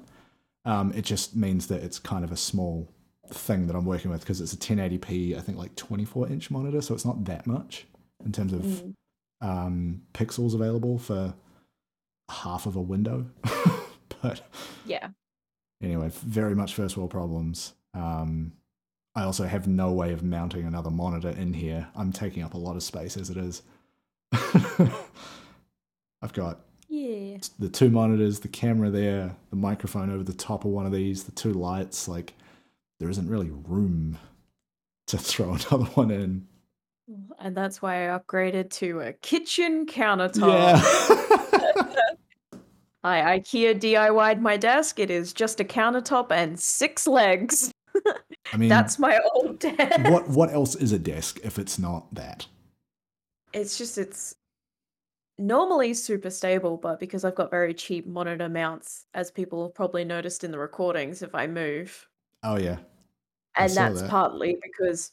Um, it just means that it's kind of a small thing that I'm working with because it's a 1080p, I think like 24 inch monitor, so it's not that much in terms of Mm. um, pixels available for half of a window. [laughs] but Yeah. anyway, very much first world problems. Um, I also have no way of mounting another monitor in here. I'm taking up a lot of space as it is. [laughs] I've got Yeah. the two monitors, the camera there, the microphone over the top of one of these, the two lights. Like, there isn't really room to [laughs] throw another one in. And that's why I upgraded to a kitchen countertop. Yeah. [laughs] I IKEA DIY'd my desk. It is just a countertop and six legs. I mean, That's my old [laughs] desk. what what else is a desk if it's not that? It's just it's normally super stable, but because I've got very cheap monitor mounts, as people have probably noticed in the recordings, if I move, Oh yeah. I and that's that. partly because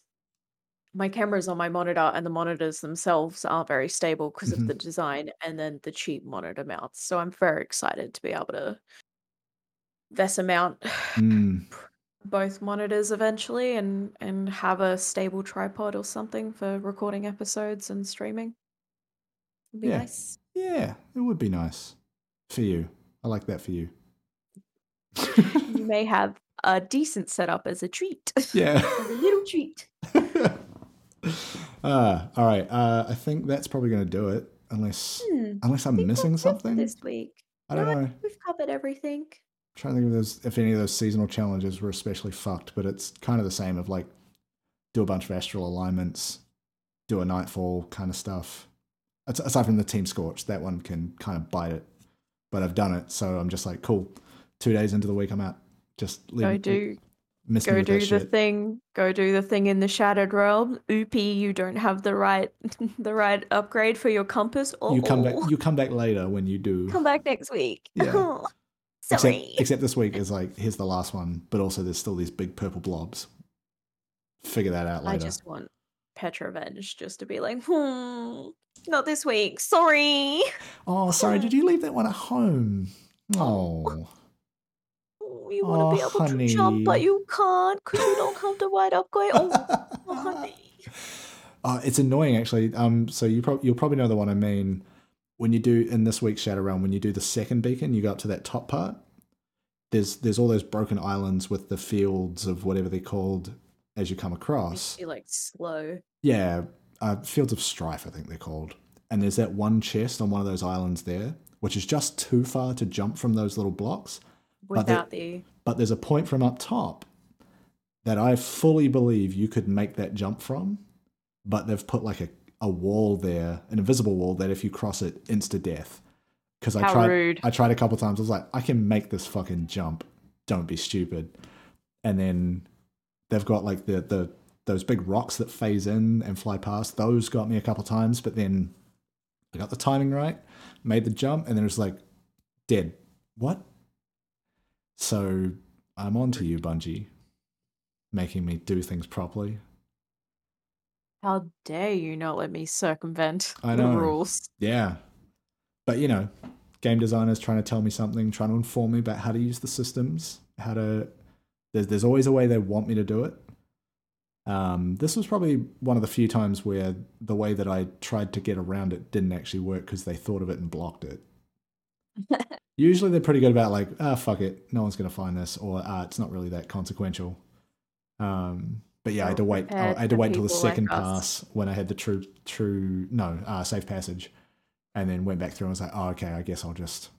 my camera's on my monitor and the monitors themselves aren't very stable because Mhm. of the design and then the cheap monitor mounts. So I'm very excited to be able to VESA mount [sighs] Mm, both monitors eventually and and have a stable tripod or something for recording episodes and streaming. It'd be Yeah. nice. yeah, it would be nice for you. I like that for you. You may have a decent setup as a treat. [laughs] yeah. a little treat. uh, [laughs] all right. Uh, I think that's probably going to do it, unless Hmm. unless I'm missing that's it for something. this week. I don't No, know. We've covered everything. Trying to think of those if any of those seasonal challenges were especially fucked, but it's kind of the same of like do a bunch of astral alignments, do a nightfall kind of stuff. As- Aside from the team scorch, that one can kind of bite it. But I've done it, so I'm just like, cool. Two days into the week, I'm out. Just leave Go do go do the shit. thing. Go do the thing in the shattered realm. Oopie, you don't have the right [laughs] the right upgrade for your compass. You come back. Oh, You come back later when you do. come back next week. Yeah. [laughs] Except, Sorry. except this week is like here's the last one, but also there's still these big purple blobs. Figure that out later. I just want Petra Venj just to be like, hmm, not this week. Sorry. Oh, sorry. Did you leave that one at home? Oh, Oh, You want to be Oh, able to jump, but you can't because you don't have the right upgrade. Oh, oh honey. [laughs] Uh, it's annoying actually. Um, so you prob- you'll probably know the one I mean. When you do in this week's Shattered Realm, when you do the second beacon, you go up to that top part. There's there's all those broken islands with the fields of whatever they're called as you come across. You like slow. Yeah, uh, Fields of Strife, I think they're called. And there's that one chest on one of those islands there, which is just too far to jump from those little blocks. But the- Without the But there's a point from up top that I fully believe you could make that jump from, but they've put like a, a wall there, an invisible wall that if you cross it, insta death. Because I tried, rude. I tried a couple times. I was like, I can make this fucking jump. Don't be stupid. And then they've got like the the those big rocks that phase in and fly past. Those got me a couple times, but then I got the timing right, made the jump, and then it was like dead. What? So I'm on to you, Bungie, making me do things properly. How dare you not let me circumvent I the know. rules? Yeah. But you know, game designers trying to tell me something, trying to inform me about how to use the systems, how to there's there's always a way they want me to do it. Um, this was probably one of the few times where the way that I tried to get around it didn't actually work because they thought of it and blocked it. [laughs] Usually they're pretty good about like, ah, fuck it, no one's gonna find this, or ah, it's not really that consequential. Um, but yeah, I had to wait. I had to wait till the people like second pass when I had the true, true no, uh, safe passage, and then went back through and was like, oh, okay, I guess I'll just,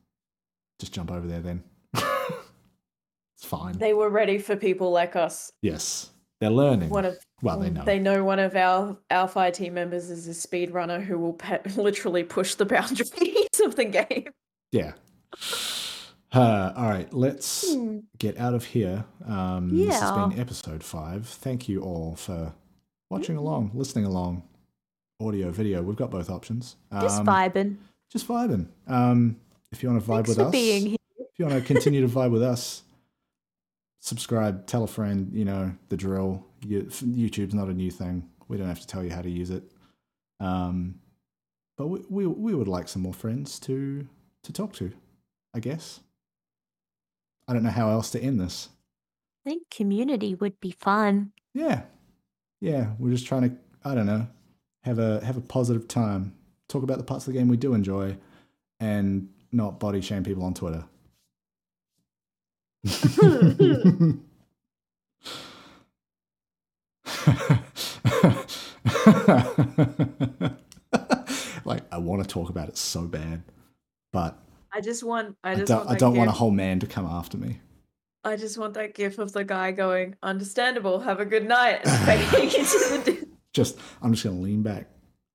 just jump over there then. [laughs] it's fine. They were ready for people like us. yes, they're learning. One of well, they know. They know one of our our fire team members is a speed runner who will pe- [laughs] literally push the boundaries [laughs] of the game. Yeah. Uh, all right, let's Hmm. get out of here. Um, This has been episode five. Thank you all for watching Mm-hmm. along, listening along, audio, video. We've got both options. Just Um, vibing. Just vibing. Um, if you want to vibe Thanks with us, being here. if you want to continue to vibe with us, subscribe, tell a friend. You know the drill. You, YouTube's not a new thing. We don't have to tell you how to use it. Um, but we, we we would like some more friends to to talk to. I guess. I don't know how else to end this. I think community would be fun. Yeah, yeah. We're just trying to. I don't know. Have a have a positive time. Talk about the parts of the game we do enjoy, and not body shame people on Twitter. [laughs] like I want to talk about it so bad, but I just want. I I just don't. want I don't want a whole man to come after me. I just want that gif of the guy going, understandable, have a good night, and fading [laughs] into the. Just, I'm just going to lean back.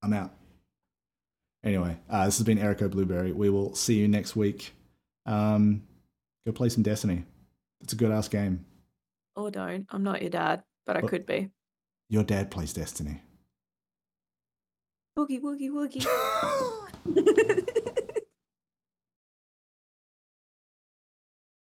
I'm out. Anyway, uh, this has been Erico Blueberry. We will see you next week. Um, go play some Destiny. It's a good ass game. Or don't. I'm not your dad, but I could be. Your dad plays Destiny. Woogie, woogie, woogie. [laughs] [laughs]